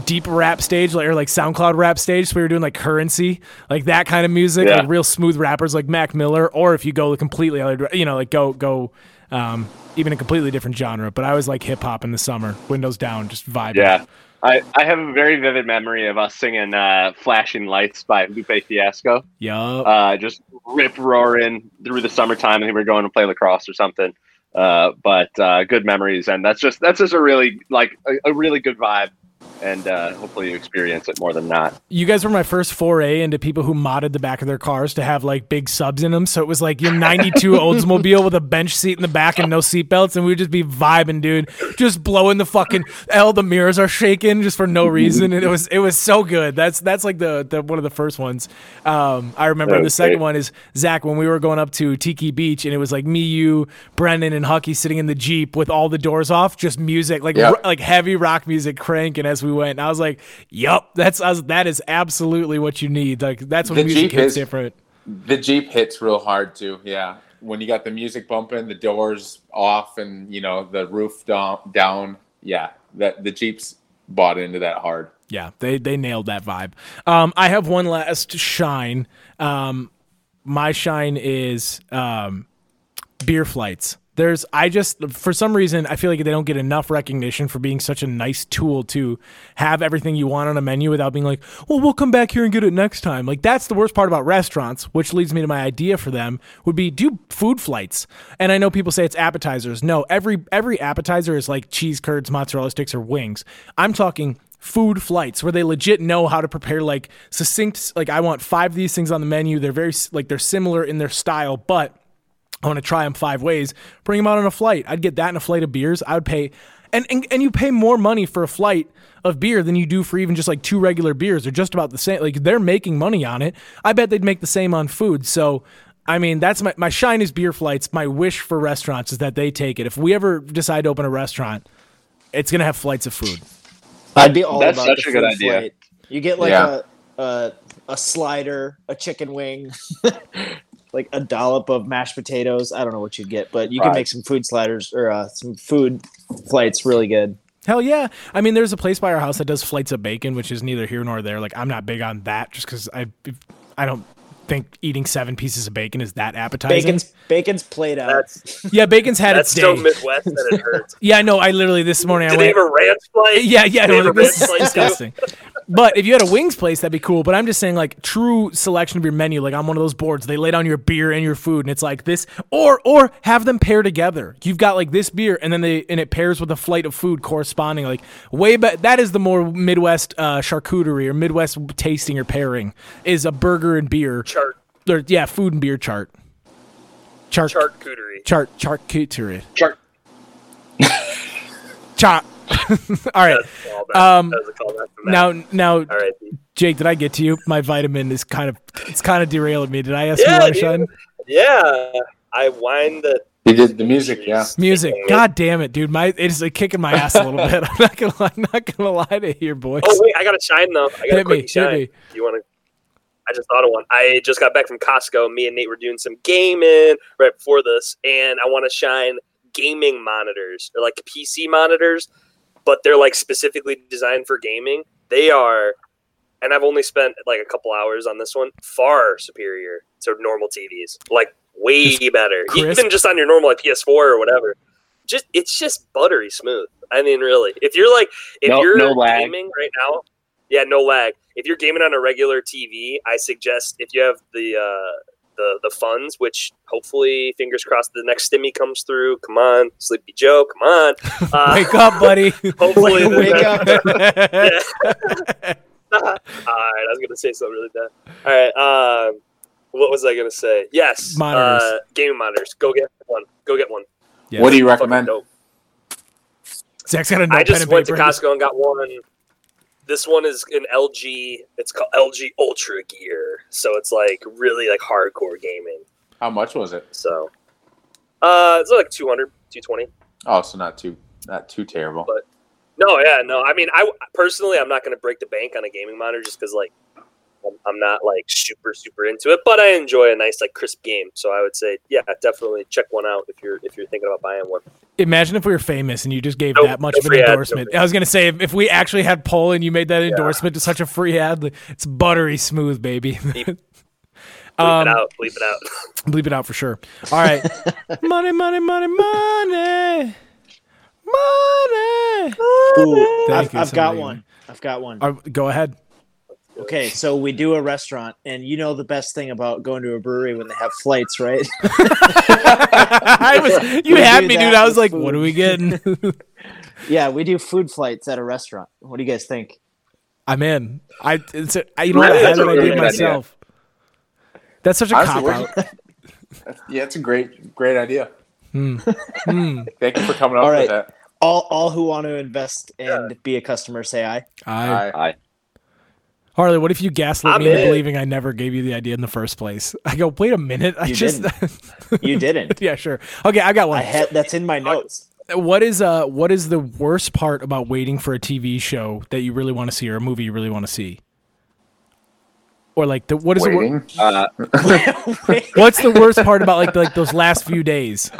deep rap stage, like or like SoundCloud rap stage. So we were doing like Curren$y, like that kind of music, Yeah. like real smooth rappers like Mac Miller, or if you go completely other, you know, like go go um, even a completely different genre. But I was like hip hop in the summer, windows down, just vibing. Yeah. I, I have a very vivid memory of us singing uh, Flashing Lights by Lupe Fiasco. Yup. Uh, just rip roaring through the summertime. Think we were going to play lacrosse or something. Uh, but uh, good memories. And that's just that's just a really like a, a really good vibe. And uh, hopefully you experience it more than not. You guys were my first foray into people who modded the back of their cars to have like big subs in them. So it was like your 92 Oldsmobile with a bench seat in the back and no seatbelts. And we would just be vibing, dude. Just blowing the fucking L. The mirrors are shaking just for no reason. And it was, it was so good. That's, that's like the, the one of the first ones. Um, I remember the was second great. one is Zach when we were going up to Tiki Beach and it was like me, you, Brendan, and Hucky sitting in the Jeep with all the doors off, just music, like, Yep. r- like heavy rock music cranking as we went. And I was like, yup, that's, was, that is absolutely what you need. Like, that's when The music Jeep hits is- different. The Jeep hits real hard too. Yeah, when you got the music bumping, the doors off, and you know the roof down. Down. Yeah, that the Jeep's bought into that hard. Yeah, they they nailed that vibe. Um, I have one last shine. Um, my shine is um, beer flights. There's I just for some reason I feel like they don't get enough recognition for being such a nice tool to have everything you want on a menu without being like, well, we'll come back here and get it next time. Like that's the worst part about restaurants, which leads me to my idea for them would be do food flights. And I know people say it's appetizers. No, every every appetizer is like cheese curds, mozzarella sticks, or wings. I'm talking food flights where they legit know how to prepare like succinct like I want five of these things on the menu. They're very like they're similar in their style, but I want to try them five ways. Bring them out on a flight. I'd get that and a flight of beers. I would pay, and, and and you pay more money for a flight of beer than you do for even just like two regular beers. They're just about the same. Like they're making money on it. I bet they'd make the same on food. So. I mean, that's my, my shine is beer flights. My wish for restaurants is that they take it. If we ever decide to open a restaurant, it's going to have flights of food. I'd be all That's about such the a good idea. flight. You get like Yeah. a, a a slider, a chicken wing, like a dollop of mashed potatoes. I don't know what you'd get, but you can make some food sliders or uh, some food flights really good. Hell yeah! I mean, there's a place by our house that does flights of bacon, which is neither here nor there. Like, I'm not big on that, just because I, I don't think eating seven pieces of bacon is that appetizing. Bacon's bacon's played out. That's yeah, bacon's had that's its so day. Midwest that it hurts. yeah, no, I literally this morning I Do they went. have a ranch flight? Yeah, yeah, Do they no, have this is ranch flight disgusting. But if you had a wings place, that'd be cool. But I'm just saying, like, true selection of your menu. Like on one of those boards, they lay down your beer and your food, and it's like this, or or have them pair together. You've got like this beer, and then they and it pairs with a flight of food corresponding. Like way back, that is the more Midwest uh, charcuterie or Midwest tasting or pairing is a burger and beer. Chart Or, yeah, food and beer chart. Chart charcuterie. chart charcuterie. Chart. Chart. All right. That's a callback. Um, That was a callback. Now, now, all right. Jake, did I get to you? My vitamin is kind of it's kind of derailing me. Did I ask you Yeah, want to shine? Yeah, I wind the He did the music. Yeah. Music. God damn it, dude. My it's like kicking my ass a little bit. I'm not gonna lie, I'm not gonna lie to you, boys. Oh wait, I got to shine though. I got Hit a me, quick hit me. You want to? I just thought of one. I just got back from Costco. Me and Nate were doing some gaming right before this, and I want to shine gaming monitors. They're like PC monitors, but they're like specifically designed for gaming. They are, and I've only spent like a couple hours on this one. Far superior to normal TVs. Like way better, crisp? even just on your normal like PS4 or whatever. Just it's just buttery smooth. I mean, really, if you're like if No- you're no lag. gaming right now, yeah, no lag. If you're gaming on a regular TV, I suggest if you have the uh, the the funds, which hopefully, fingers crossed, the next stimmy comes through. Come on, Sleepy Joe, come on. Uh, Wake up, buddy. Hopefully, the Wake up. All right, I was gonna say something really bad. All right, um, what was I gonna say? Yes, Monitors. Uh, gaming monitors. Go get one. Go get one. Yeah. What do you recommend? Zach's got a no I just went to. Costco and got one. This one is an LG. It's called LG Ultra Gear, so it's like really like hardcore gaming. How much was it? So Uh, it's like 200, 220. Oh, so not too not too terrible. But no, yeah, no. I mean, I personally, I'm not going to break the bank on a gaming monitor just because like I'm, I'm not like super super into it, but I enjoy a nice like crisp game. So I would say, yeah, definitely check one out if you're if you're thinking about buying one. Imagine if we were famous and you just gave Nope, that much no of an free ads, no endorsement. I was gonna say if, if we actually had poll and you made that endorsement to such a free ad, it's buttery smooth, baby. Bleep Um, it out, bleep it out. Bleep it out for sure. All right, money, money, money, money, money. Ooh, I've, I've got one. I've got one. Uh, go ahead. Okay, so we do a restaurant, and you know the best thing about going to a brewery when they have flights, right? I was, you We had do me, that dude. I was like, food. what are we getting? yeah, we do food flights at a restaurant. What do you guys think? I'm in. I, it's a, I you know what? I had That's a that really idea good idea. myself. That's such a cop out. yeah, it's a great great idea. Hmm. Hmm. Thank you for coming up All with that. All all who want to invest and be a customer say aye. I, I Harley, what if you gaslit I'm me into believing I never gave you the idea in the first place? I go, wait a minute. I You just. You didn't. yeah, sure. Okay, I got one. I had that's in my notes. what is uh what is the worst part about waiting for a TV show that you really want to see or a movie you really want to see? Or like the what is the wor- Waiting. uh, what's the worst part about like like those last few days?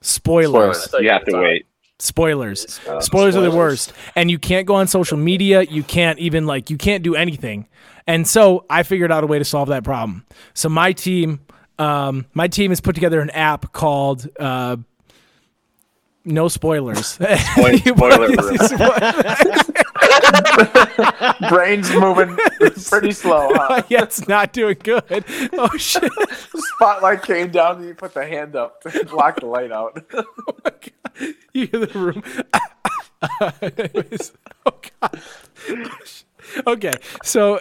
Spoilers. Spoilers. you have to wait. Spoilers. Uh, Spoilers are the worst. And you can't go on social media. You can't even like you can't do anything. And so I figured out a way to solve that problem. So my team, um, my team has put together an app called uh, No Spoilers. Spoil- spoiler. Brain's moving pretty slow. Huh? yeah, it's not doing good. Oh shit! Spotlight came down and you put the hand up to block the light out. You hear the room. Anyways, oh god. Okay, so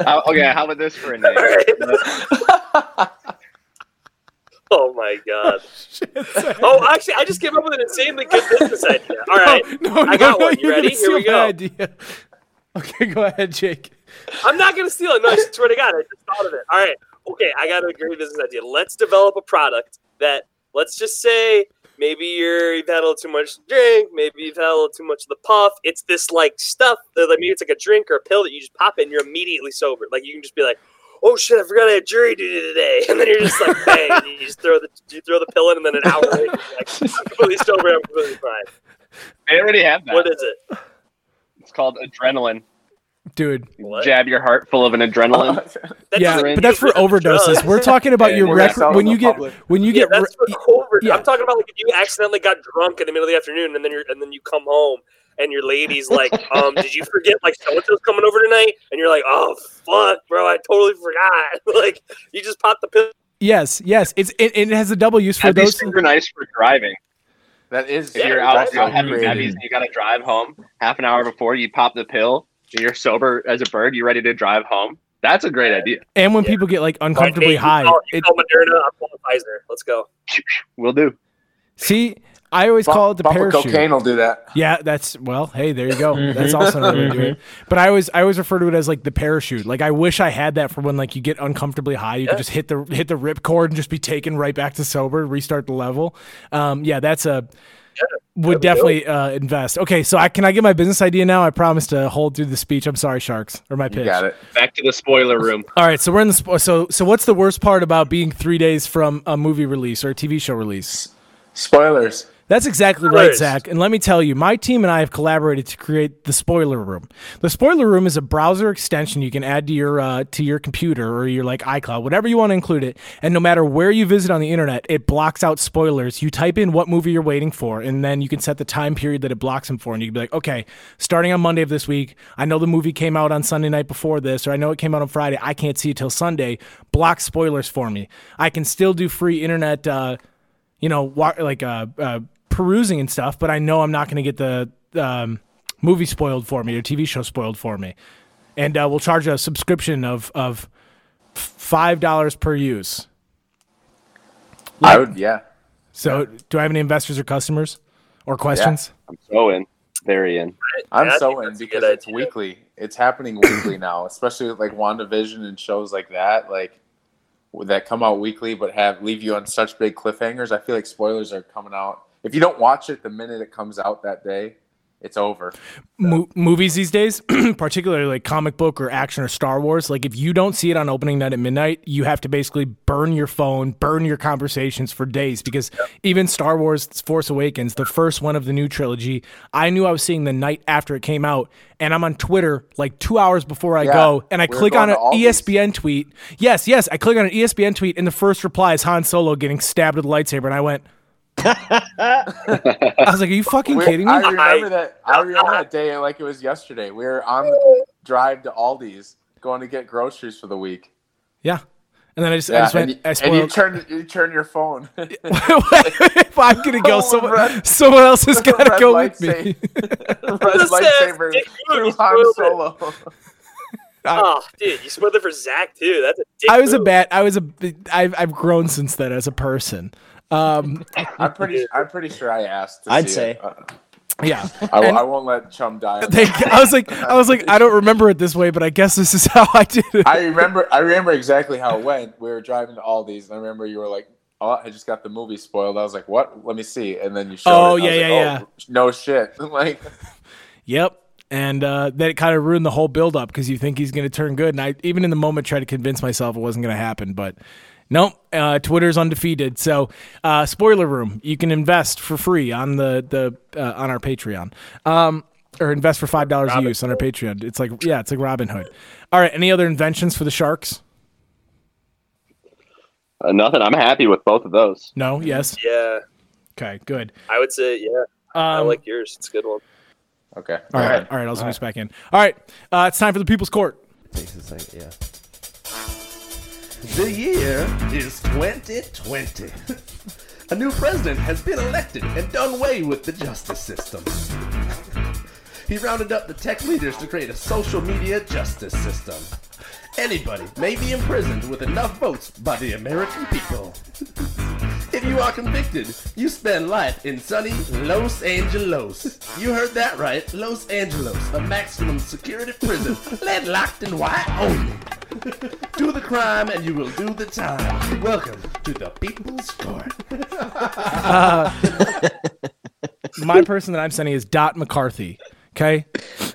Uh, okay, how about this for a name? Oh my god. oh, actually, I just came up with an insanely good business idea. All right, no, no, I got no, one. You ready? Here we go. Idea. Okay, go ahead, Jake. I'm not gonna steal it. No, I swear to God, I just thought of it. All right, okay, I got a great business idea. Let's develop a product that, let's just say, maybe you're you've had a little too much to drink, maybe you've had a little too much of the puff. It's this like stuff that like, maybe it's like a drink or a pill that you just pop and you're immediately sober. Like you can just be like. Oh shit! I forgot I had jury duty today, and then you're just like, bang! you just throw the you throw the pill in, and then an hour later, you're like, I'm completely sober. I'm completely fine. They already have that. What is it? It's called adrenaline. Dude. What? Jab your heart full of an adrenaline. That yeah, but that's for get rid of the overdoses. We're talking about Yeah, your we're rec- when you get public. when you Yeah, get that's re- for covert. yeah. I'm talking about like if you accidentally got drunk in the middle of the afternoon and then you're and then you come home and your lady's like, um, did you forget like so and so's coming over tonight? And you're like, oh fuck, bro, I totally forgot. like you just popped the pill. yes, yes, it's it, it has a double use for That'd be those. super nice for driving. That is If Yeah, you're you're out, right. you know, having Upgraded. and you got to drive home half an hour before you pop the pill, and you're sober as a bird, You're ready to drive home. That's a great idea. And when Yeah. people get like Hey, uncomfortably you high, Call, you it, call Moderna. I'm Pfizer. Let's go. We'll do. see, I always call it the Bump of parachute. cocaine will do that. Yeah, that's well. Hey, there you go. Mm-hmm. That's also another way to do it. But I always, I always refer to it as like the parachute. Like I wish I had that for when like you get uncomfortably high, you Yeah. can just hit the hit the rip cord and just be taken right back to sober, restart the level. Um, yeah, that's a would definitely uh, invest. Okay, so I can I get my business idea now? I promise to hold through the speech. I'm sorry, sharks, or my pitch. You got it. Back to the spoiler room. All right, so we're in the spo- so so. What's the worst part about being three days from a movie release or a TV show release? Spoilers. That's exactly right, Zach. And let me tell you, my team and I have collaborated to create the Spoiler Room. The Spoiler Room is a browser extension you can add to your uh, to your computer or your like iCloud, whatever you want to include it. And no matter where you visit on the internet, it blocks out spoilers. You type in what movie you're waiting for, and then you can set the time period that it blocks them for. And you can be like, okay, starting on Monday of this week, I know the movie came out on Sunday night before this, or I know it came out on Friday. I can't see it till Sunday. Block spoilers for me. I can still do free internet. Uh, you know, wa- like uh, uh, perusing and stuff, but I know I'm not going to get the um, movie spoiled for me or TV show spoiled for me. And uh, we'll charge a subscription of of five dollars per use. I would, yeah. So, do I have any investors or customers or questions? I'm so in. Very in. I'm Yeah, so in because it's idea. weekly. It's happening weekly now, especially with like WandaVision and shows like that. Like, that come out weekly but have leave you on such big cliffhangers. I feel like spoilers are coming out. If you don't watch it the minute it comes out that day, it's over. Mo- movies these days, particularly like comic book or action or Star Wars, like if you don't see it on opening night at midnight, you have to basically burn your phone, burn your conversations for days because even Star Wars Force Awakens, the first one of the new trilogy, I knew I was seeing the night after it came out and I'm on Twitter like 2 hours before I Yeah, go and I click on an. ESPN tweet. Yes, yes, I click on an ESPN tweet and the first reply is Han Solo getting stabbed with a lightsaber and I went I was like, "Are you fucking We're- kidding me?" I remember that. I remember that day like it was yesterday. We were on the drive to Aldi's going to get groceries for the week. Yeah. And then I just, I just went, and, you, I and you spoiled. turn you turn your phone. if I'm gonna go, Oh, someone, red- someone else has got to go with me. lightsaber- Red lightsaber Dick through Moody Han spoiled Solo. Oh, dude, you spoiled it for Zach too. That's a dick I was a move. bad. I was a. I've I've grown since then as a person. Um, I'm pretty. I'm pretty sure I asked. To I'd see say. It. Uh, yeah. I, And- I won't let Chum die. on Thank that. you. I was like, I was like, I don't remember it this way, but I guess this is how I did it. I remember. I remember exactly how it went. We were driving to Aldi's, and I remember you were like, "Oh, I just got the movie spoiled." I was like, "What? Let me see." And then you showed Oh, it. and yeah, was yeah, like, oh, No shit. like, Yep. And uh, then it kind of ruined the whole build up because you think he's going to turn good. And I, even in the moment, tried to convince myself it wasn't going to happen. But nope, uh, Twitter's undefeated. So, uh, spoiler room, you can invest for free on the the uh, on our Patreon, um, or invest for five dollars a use on our Patreon. It's like yeah, it's like Robin Hood. All right, any other inventions for the sharks? Uh, nothing. I'm happy with both of those. No. Yes. Yeah, Okay. Good. I would say yeah. I Um, like yours. It's a good one. okay. All right. All right. I'll zoom this back in. All right. Uh, it's time for the People's Court. Takes a second, yeah. The year is 2020. A new president has been elected and done away with the justice system. He rounded up the tech leaders to create a social media justice system. Anybody may be imprisoned with enough votes by the American people. If you are convicted, you spend life in sunny Los Angeles. You heard that right, Los Angeles, a maximum security prison, lead locked and white only. Do the crime and you will do the time. Welcome to the People's Court. Uh, my person that I'm sending is Dot McCarthy. Okay.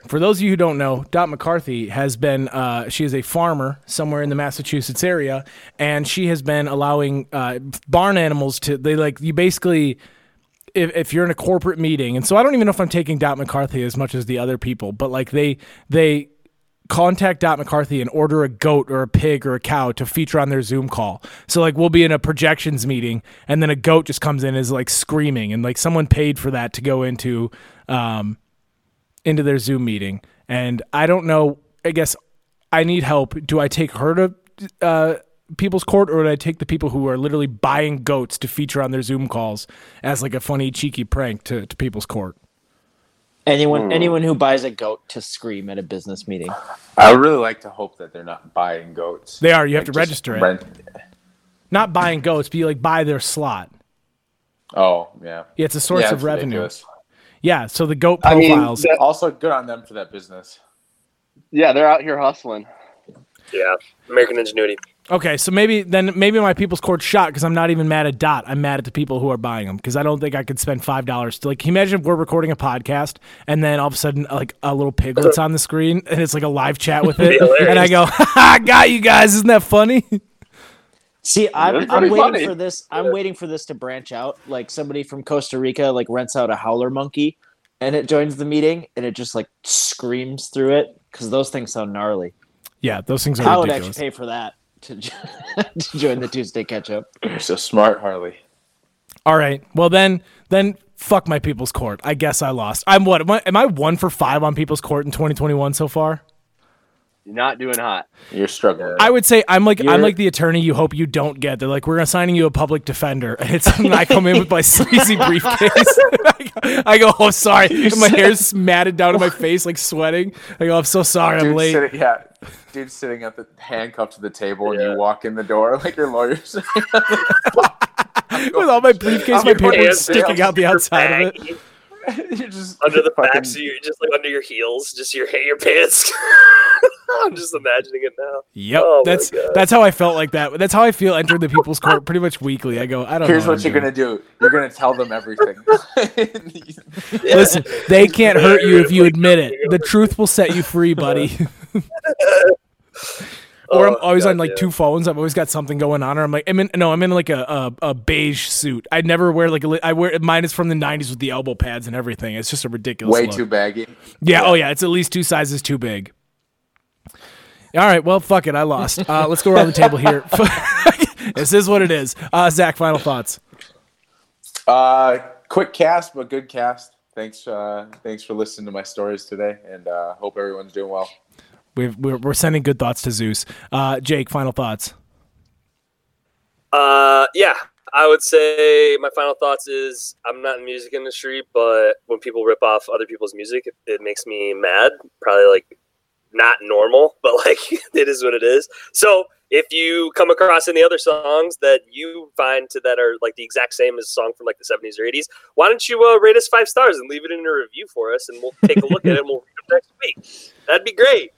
For those of you who don't know, Dot McCarthy has been, uh, she is a farmer somewhere in the Massachusetts area, and she has been allowing uh, barn animals to, they like, you basically, if, if you're in a corporate meeting, and so I don't even know if I'm taking Dot McCarthy as much as the other people, but like they, they, contact Dot McCarthy and order a goat or a pig or a cow to feature on their Zoom call. So like we'll be in a projections meeting and then a goat just comes in and is like screaming and like someone paid for that to go into um into their Zoom meeting. And I don't know, I guess I need help. Do I take her to uh people's court or do I take the people who are literally buying goats to feature on their Zoom calls as like a funny cheeky prank to, to people's court? Anyone Hmm. anyone who buys a goat to scream at a business meeting. I would really like to hope that they're not buying goats. They are, you have to just register it. rent- Not buying goats, but you like buy their slot. Oh yeah. Yeah, it's a source Yeah, of it's revenue. ridiculous. Yeah, so the goat I mean, profiles. that- Also, good on them for that business. Yeah, they're out here hustling. Yeah, American ingenuity. okay, so maybe then maybe my people's court shot because I'm not even mad at Dot. I'm mad at the people who are buying them because I don't think I could spend five dollars to like. Can you imagine if we're recording a podcast and then all of a sudden like a little piglet's on the screen and it's like a live chat with it, and I go, "I got you guys." Isn't that funny? See, I'm, I'm waiting funny. for this. I'm waiting for this to branch out. Like somebody from Costa Rica like rents out a howler monkey, and it joins the meeting, and it just like screams through it because those things sound gnarly. yeah, those things are I would actually pay for that to, to join the Tuesday catch up. You're so smart, Harley. All right, well then then fuck my people's court. I guess I lost. I'm what? Am I, am I one for five on people's court in 2021 so far? You're not doing hot. You're struggling. I would say I'm like I'm like the attorney you hope you don't get. They're like, we're assigning you a public defender, and it's and I come in with my sleazy briefcase. I, go, I go, oh sorry, and my hair's matted down to my face, like sweating. I go, I'm so sorry, I'm late. sitting, yeah, dude sitting at the handcuffed to the table, and you walk in the door like your lawyer's. with all my briefcase, my I'm paperwork sticking out the outside of it. you're just under the fucking- back, so you're just like under your heels, just your your pants. I'm just imagining it now. Yep, Oh that's that's how I felt like that. That's how I feel entering the people's court pretty much weekly. I go, I don't know. Here's know. what you're gonna do. You're gonna tell them everything. Listen, they can't hurt you if you admit it. The truth will set you free, buddy. Or I'm Oh, always on like yeah. two phones. I've always got something going on. Or I'm like, I'm in no, I'm in like a, a, a beige suit. I never wear like a, I wear mine is from the '90s with the elbow pads and everything. It's just a ridiculous. Way look. too baggy. Yeah, Oh yeah. It's at least two sizes too big. All right. Well, fuck it. I lost. Uh, let's go around the table here. this is what it is. Uh, Zach, final thoughts. Uh, quick cast, but good cast. Thanks, uh, thanks for listening to my stories today, and uh, hope everyone's doing well. We've, we're we're sending good thoughts to Zeus. Uh, Jake, final thoughts. Uh, yeah, I would say my final thoughts is I'm not in the music industry, but when people rip off other people's music, it, it makes me mad. Probably like not normal, but like it is what it is. So if you come across any other songs that you find to that are like the exact same as a song from like the 70s or 80s, why don't you uh, rate us five stars and leave it in a review for us, and we'll take a look at it and we'll next week. That'd be great.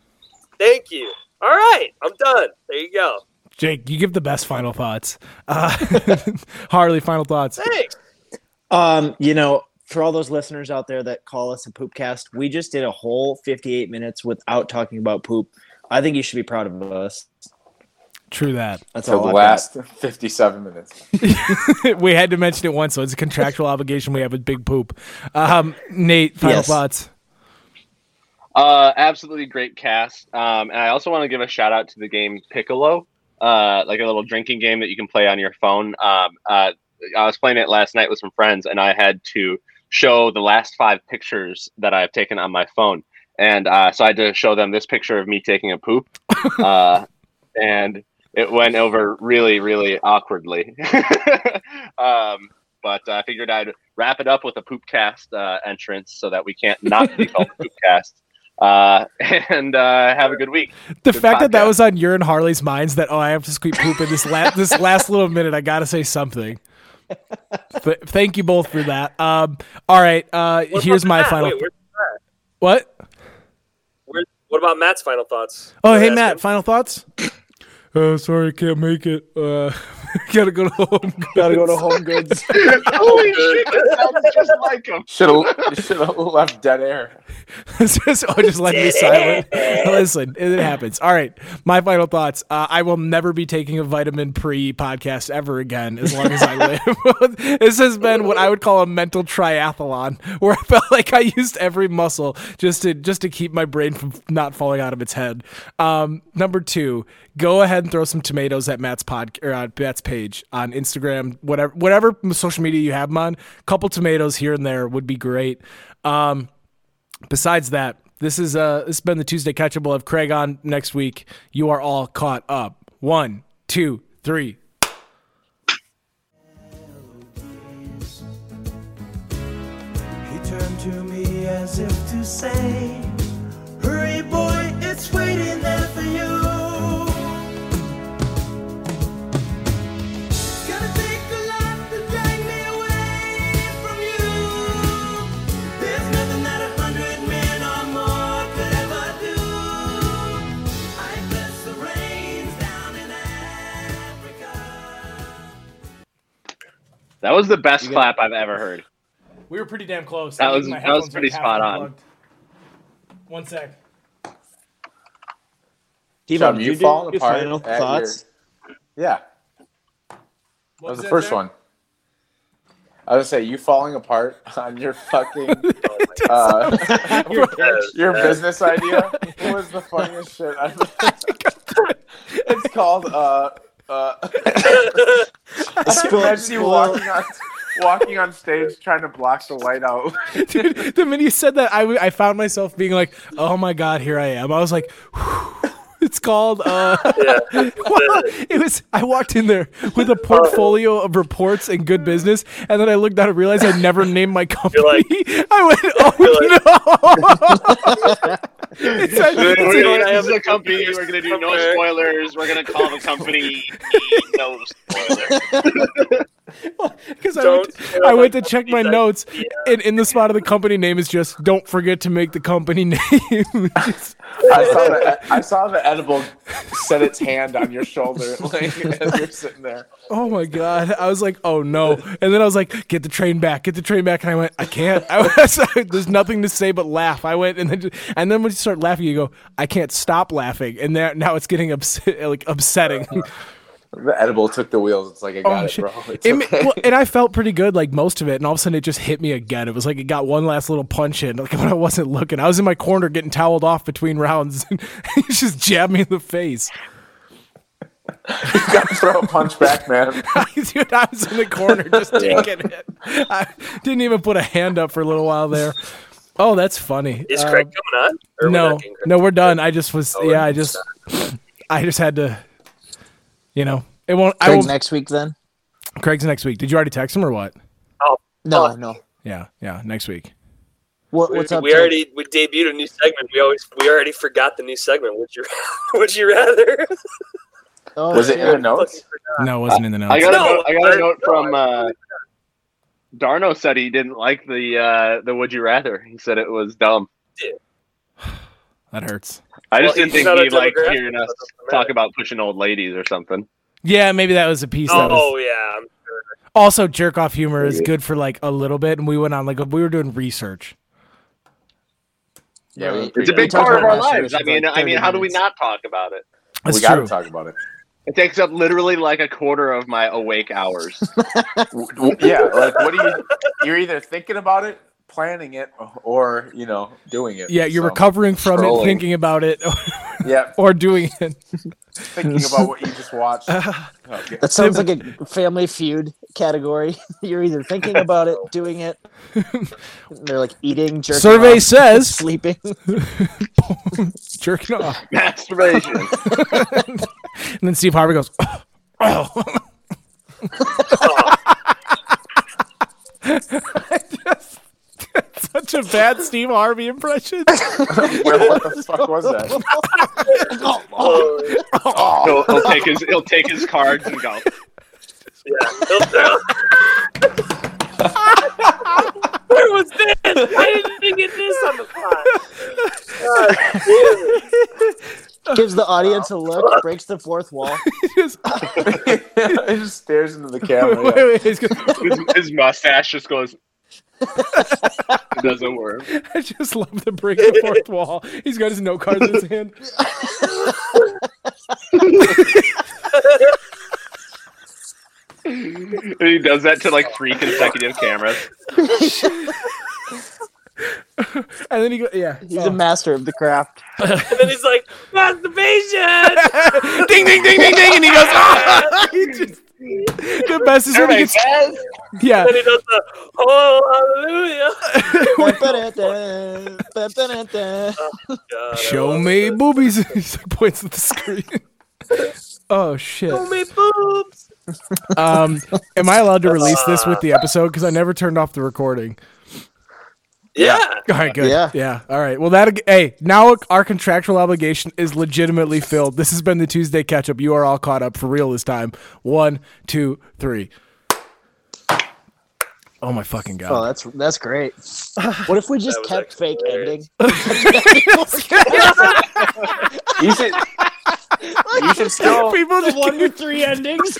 Thank you. All right, I'm done. There you go. Jake, you give the best final thoughts. Uh, Harley, final thoughts. Thanks. Um, you know, for all those listeners out there that call us a poopcast, we just did a whole 58 minutes without talking about poop. I think you should be proud of us. True that. That's For all the I've last 57 minutes. we had to mention it once, so it's a contractual obligation we have with Big Poop. Um, Nate, final Yes. thoughts. Uh, absolutely great cast. Um, and I also want to give a shout out to the game Picolo, uh, like a little drinking game that you can play on your phone. Um, uh, I was playing it last night with some friends, and I had to show the last five pictures that I've taken on my phone. And uh, so I had to show them this picture of me taking a poop, uh, and it went over really, really awkwardly. um, but I figured I'd wrap it up with a poopcast uh, entrance so that we can't not be called poop poopcast. Uh, and uh, have a good week. The Good fact that that was on your and Harley's minds that oh I have to squeak poop in this last this last little minute I gotta say something. But thank you both for that. Um, all right, uh, here's my Matt? final. Wait, where's Matt? what? Where, what about Matt's final thoughts? Oh Did hey ask Matt, him? final thoughts. Uh, sorry, I can't make it. Uh, gotta go to home. Gotta go to Home Goods. Holy shit, that sounds just like him. Should have should have left dead air. Just, oh, just let me silent. Listen, it happens. All right, my final thoughts. Uh, I will never be taking a vitamin pre podcast ever again as long as I live. this has been what I would call a mental triathlon, where I felt like I used every muscle just to just to keep my brain from not falling out of its head. Um, number two, go ahead and throw some tomatoes at Matt's pod or uh, Matt's page on Instagram, whatever whatever social media you have him on. A couple tomatoes here and there would be great. Um, besides that, this is uh this has been the Tuesday catch up. We'll have Craig on next week. You are all caught up. One, two, three. He turned to me as if to say, That was the best clap I've ever heard. We were pretty damn close. That I was- my that was pretty are half spot on. unplugged. One sec. T-Bone, Chum, you you falling apart final at your- thoughts? Yeah, that What was the that, first Zach? one. I was gonna say you falling apart on your fucking uh, Your your business idea was the funniest shit I've It's called uh uh Spoil- Imagine you walking on walking on stage trying to block the light out. Dude, the minute you said that, I, w- I found myself being like, "Oh my god, here I am." I was like, "It's called." Uh, it was. I walked in there with a portfolio of reports and good business, and then I looked down and realized I never named my company. Like, I went, "Oh no!" It's a- We're a- gonna, this is a company. We're gonna do no spoilers. We're gonna call the company no spoilers. Because I, went to, I went to check my company notes, and in the spot of the company name is just "Don't forget to make the company name." Just- I saw the I saw the edible set its hand on your shoulder like, as you're sitting there. oh my god! I was like, "Oh no!" And then I was like, "Get the train back! Get the train back!" And I went, "I can't. I was, there's nothing to say but laugh." I went, and then and then when you start laughing, you go, "I can't stop laughing," and there, now it's getting upset, like upsetting. Uh, The edible took the wheels. It's like I got it, shit. bro. It's It ma- okay. well, and I felt pretty good like most of it, and all of a sudden it just hit me again. It was like it got one last little punch in, like when I wasn't looking. I was in my corner getting toweled off between rounds, and he just jabbed me in the face. you got to throw a punch back, man. Dude, I was in the corner just taking it. I didn't even put a hand up for a little while there. Oh, that's funny. Is Um, Craig coming on? Or we're no, not getting Craig? no, we're done. I just was, Oh, yeah, I we're just, I just had to, you know, it won't. I won't. next week then? Craig's next week. Did you already text him or what? Oh, No, no. Yeah, yeah, next week. What, we, what's up? we Ted? already we debuted a new segment. We always we already forgot the new segment. Would you Would you rather? Oh, Was it in the notes? No, it wasn't in the notes. I got No, a note, I got a I- note no, from uh, Darno said he didn't like the uh, the Would You Rather. He said it was dumb. That hurts. I just Well, didn't think he liked Democrat, hearing us it doesn't matter. talk about pushing old ladies or something. Yeah, maybe that was a piece. That was, Oh yeah, I'm sure. also, jerk off humor is good for like a little bit, and we went on like we were doing research. Yeah, we, It's a big part of our lives. I mean, like I mean, 30 how do we not talk about it? That's we got to talk about it. It takes up literally like a quarter of my awake hours. W- w- yeah, like what do you? You're either thinking about it, planning it, or you know, doing it. Yeah, you're So, recovering from Scrolling. it, thinking about it, Yeah, or doing it. thinking about what you just watched. Okay. That sounds like a Family Feud category. You're either thinking about it, doing it. They're like eating, jerking Survey off, says- sleeping. Jerking off, Masturbation. and then Steve Harvey goes, "Oh." I just- that's such a bad Steve Harvey impression. Where, what the fuck was that? Oh, he'll, he'll take his he'll take his cards and go. yeah. Where was this? I didn't even get this on the pod. God damn it. Gives the audience a look, breaks the fourth wall. Just- it just stares into the camera. wait, yeah. wait, he's gonna- His, his mustache just goes. it doesn't work. I just love the break the fourth wall. He's got his note card in his hand. He does that to like three consecutive cameras. And then he goes, yeah. He's a master of the craft. And then he's like, masturbation. ding, ding, ding, ding, ding, and he goes, ah! He just- the best is when he gets, yeah, And he does the oh hallelujah. God, show me boobies. he points at the screen. oh shit. Show me boobs. Um, am I allowed to release this with the episode? Because I never turned off the recording. Yeah. All right, good. Yeah. yeah. All right. Well, that hey, now our contractual obligation is legitimately filled. This has been the Tuesday catch up. You are all caught up for real this time. One, two, three. Oh my fucking god! Oh, that's that's great. What if we just kept actually fake hilarious. ending? You should. You should still. People just One with three endings.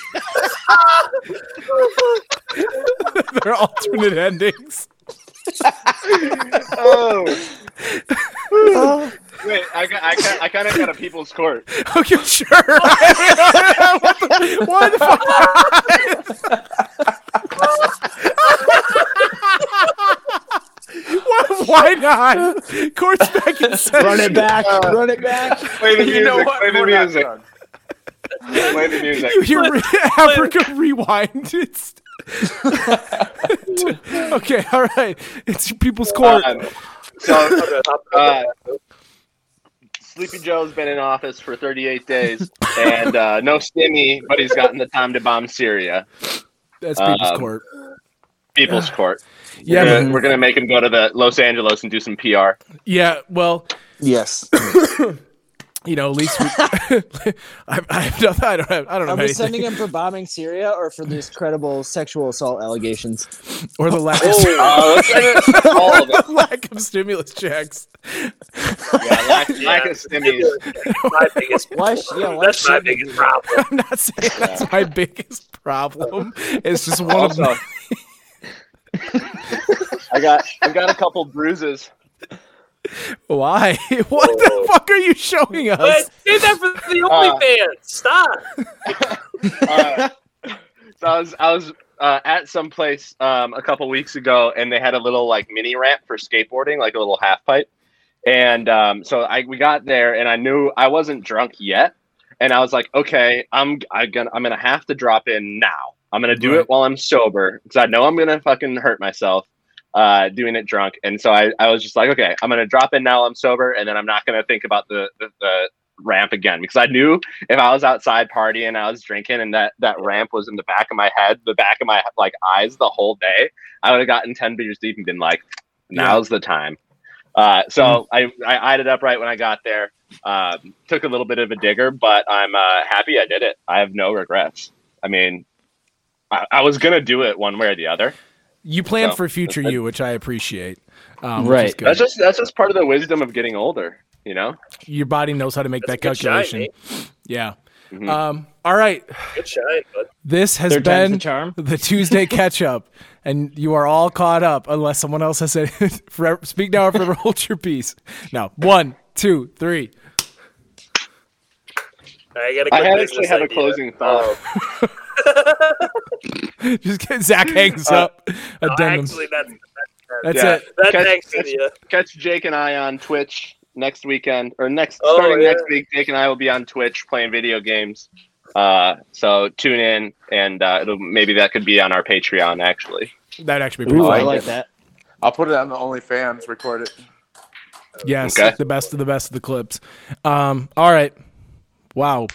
they're alternate endings. Oh. Wait, I I I kind of got a people's court. Oh, okay, sure. what the, why the fuck? why, why not? Court's back in session. Run it back. Uh, run it back. Play the music. You know what? Play the We're music. Play the music. You hear Africa rewind. It's okay. All right. It's people's court. Um, so, uh, Sleepy Joe's been in office for 38 days, and uh, no stimmy, but he's gotten the time to bomb Syria. That's people's um, court. People's Court. Yeah, we're gonna, we're gonna make him go to the Los Angeles and do some PR. Yeah. Well, Yes. yeah. you know, at least we, I, I have nothing. I don't have. I don't know Are we anything. sending him for bombing Syria or for these credible sexual assault allegations? or the lack Oh, uh, let's send all of it. lack of stimulus checks. Yeah, lack, lack of stimulus. my biggest. Why? sh- Yeah, why That's my biggest problem. I'm not saying that's my biggest problem. It's just one Also, of I got I got a couple bruises. Why. What the fuck are you showing us? But save that for the OnlyFans. Stop. Uh, so I was I was uh, at some place um, a couple weeks ago, and they had a little like mini ramp for skateboarding, like a little half pipe. And um, so I we got there, and I knew I wasn't drunk yet, and I was like, okay, I'm I gonna I'm gonna have to drop in now. I'm gonna do Right. it while I'm sober because I know I'm gonna fucking hurt myself uh, doing it drunk. And so I, I was just like, okay, I'm gonna drop in now. I'm sober, and then I'm not gonna think about the the, the ramp again because I knew if I was outside partying, I was drinking, and that that ramp was in the back of my head, the back of my like eyes the whole day, I would have gotten ten beers deep and been like, now's the time. Uh, so I I eyed it up right when I got there. Um, took a little bit of a digger, but I'm uh, happy I did it. I have no regrets. I mean, I, I was gonna do it one way or the other. You plan So, for future you, which I appreciate. Um, which is Right. good. That's just that's just part of the wisdom of getting older, you know. Your body knows how to make that That's a good shine, calculation. yeah. Mhm. Um, all right. Good shine, bud. This has Third been the charm. the Tuesday catch up, and you are all caught up unless someone else has said forever, speak now or forever hold your peace. Now, one, two, three. I got a I good actually business have a closing thought. Just get Zach hangs Uh, up. No, Addendum. actually, that's That's Yeah. it. that's Catch- thanks catch- you. Catch Jake and I on Twitch next weekend or next Oh, starting yeah. next week. Jake and I will be on Twitch playing video games. Uh, so tune in, and uh, it'll maybe that could be on our Patreon actually. That'd actually be pretty Ooh, I like that. I'll put it on the OnlyFans. Record it. Yes, Okay. the best of the best of the clips. Um, all right. Wow.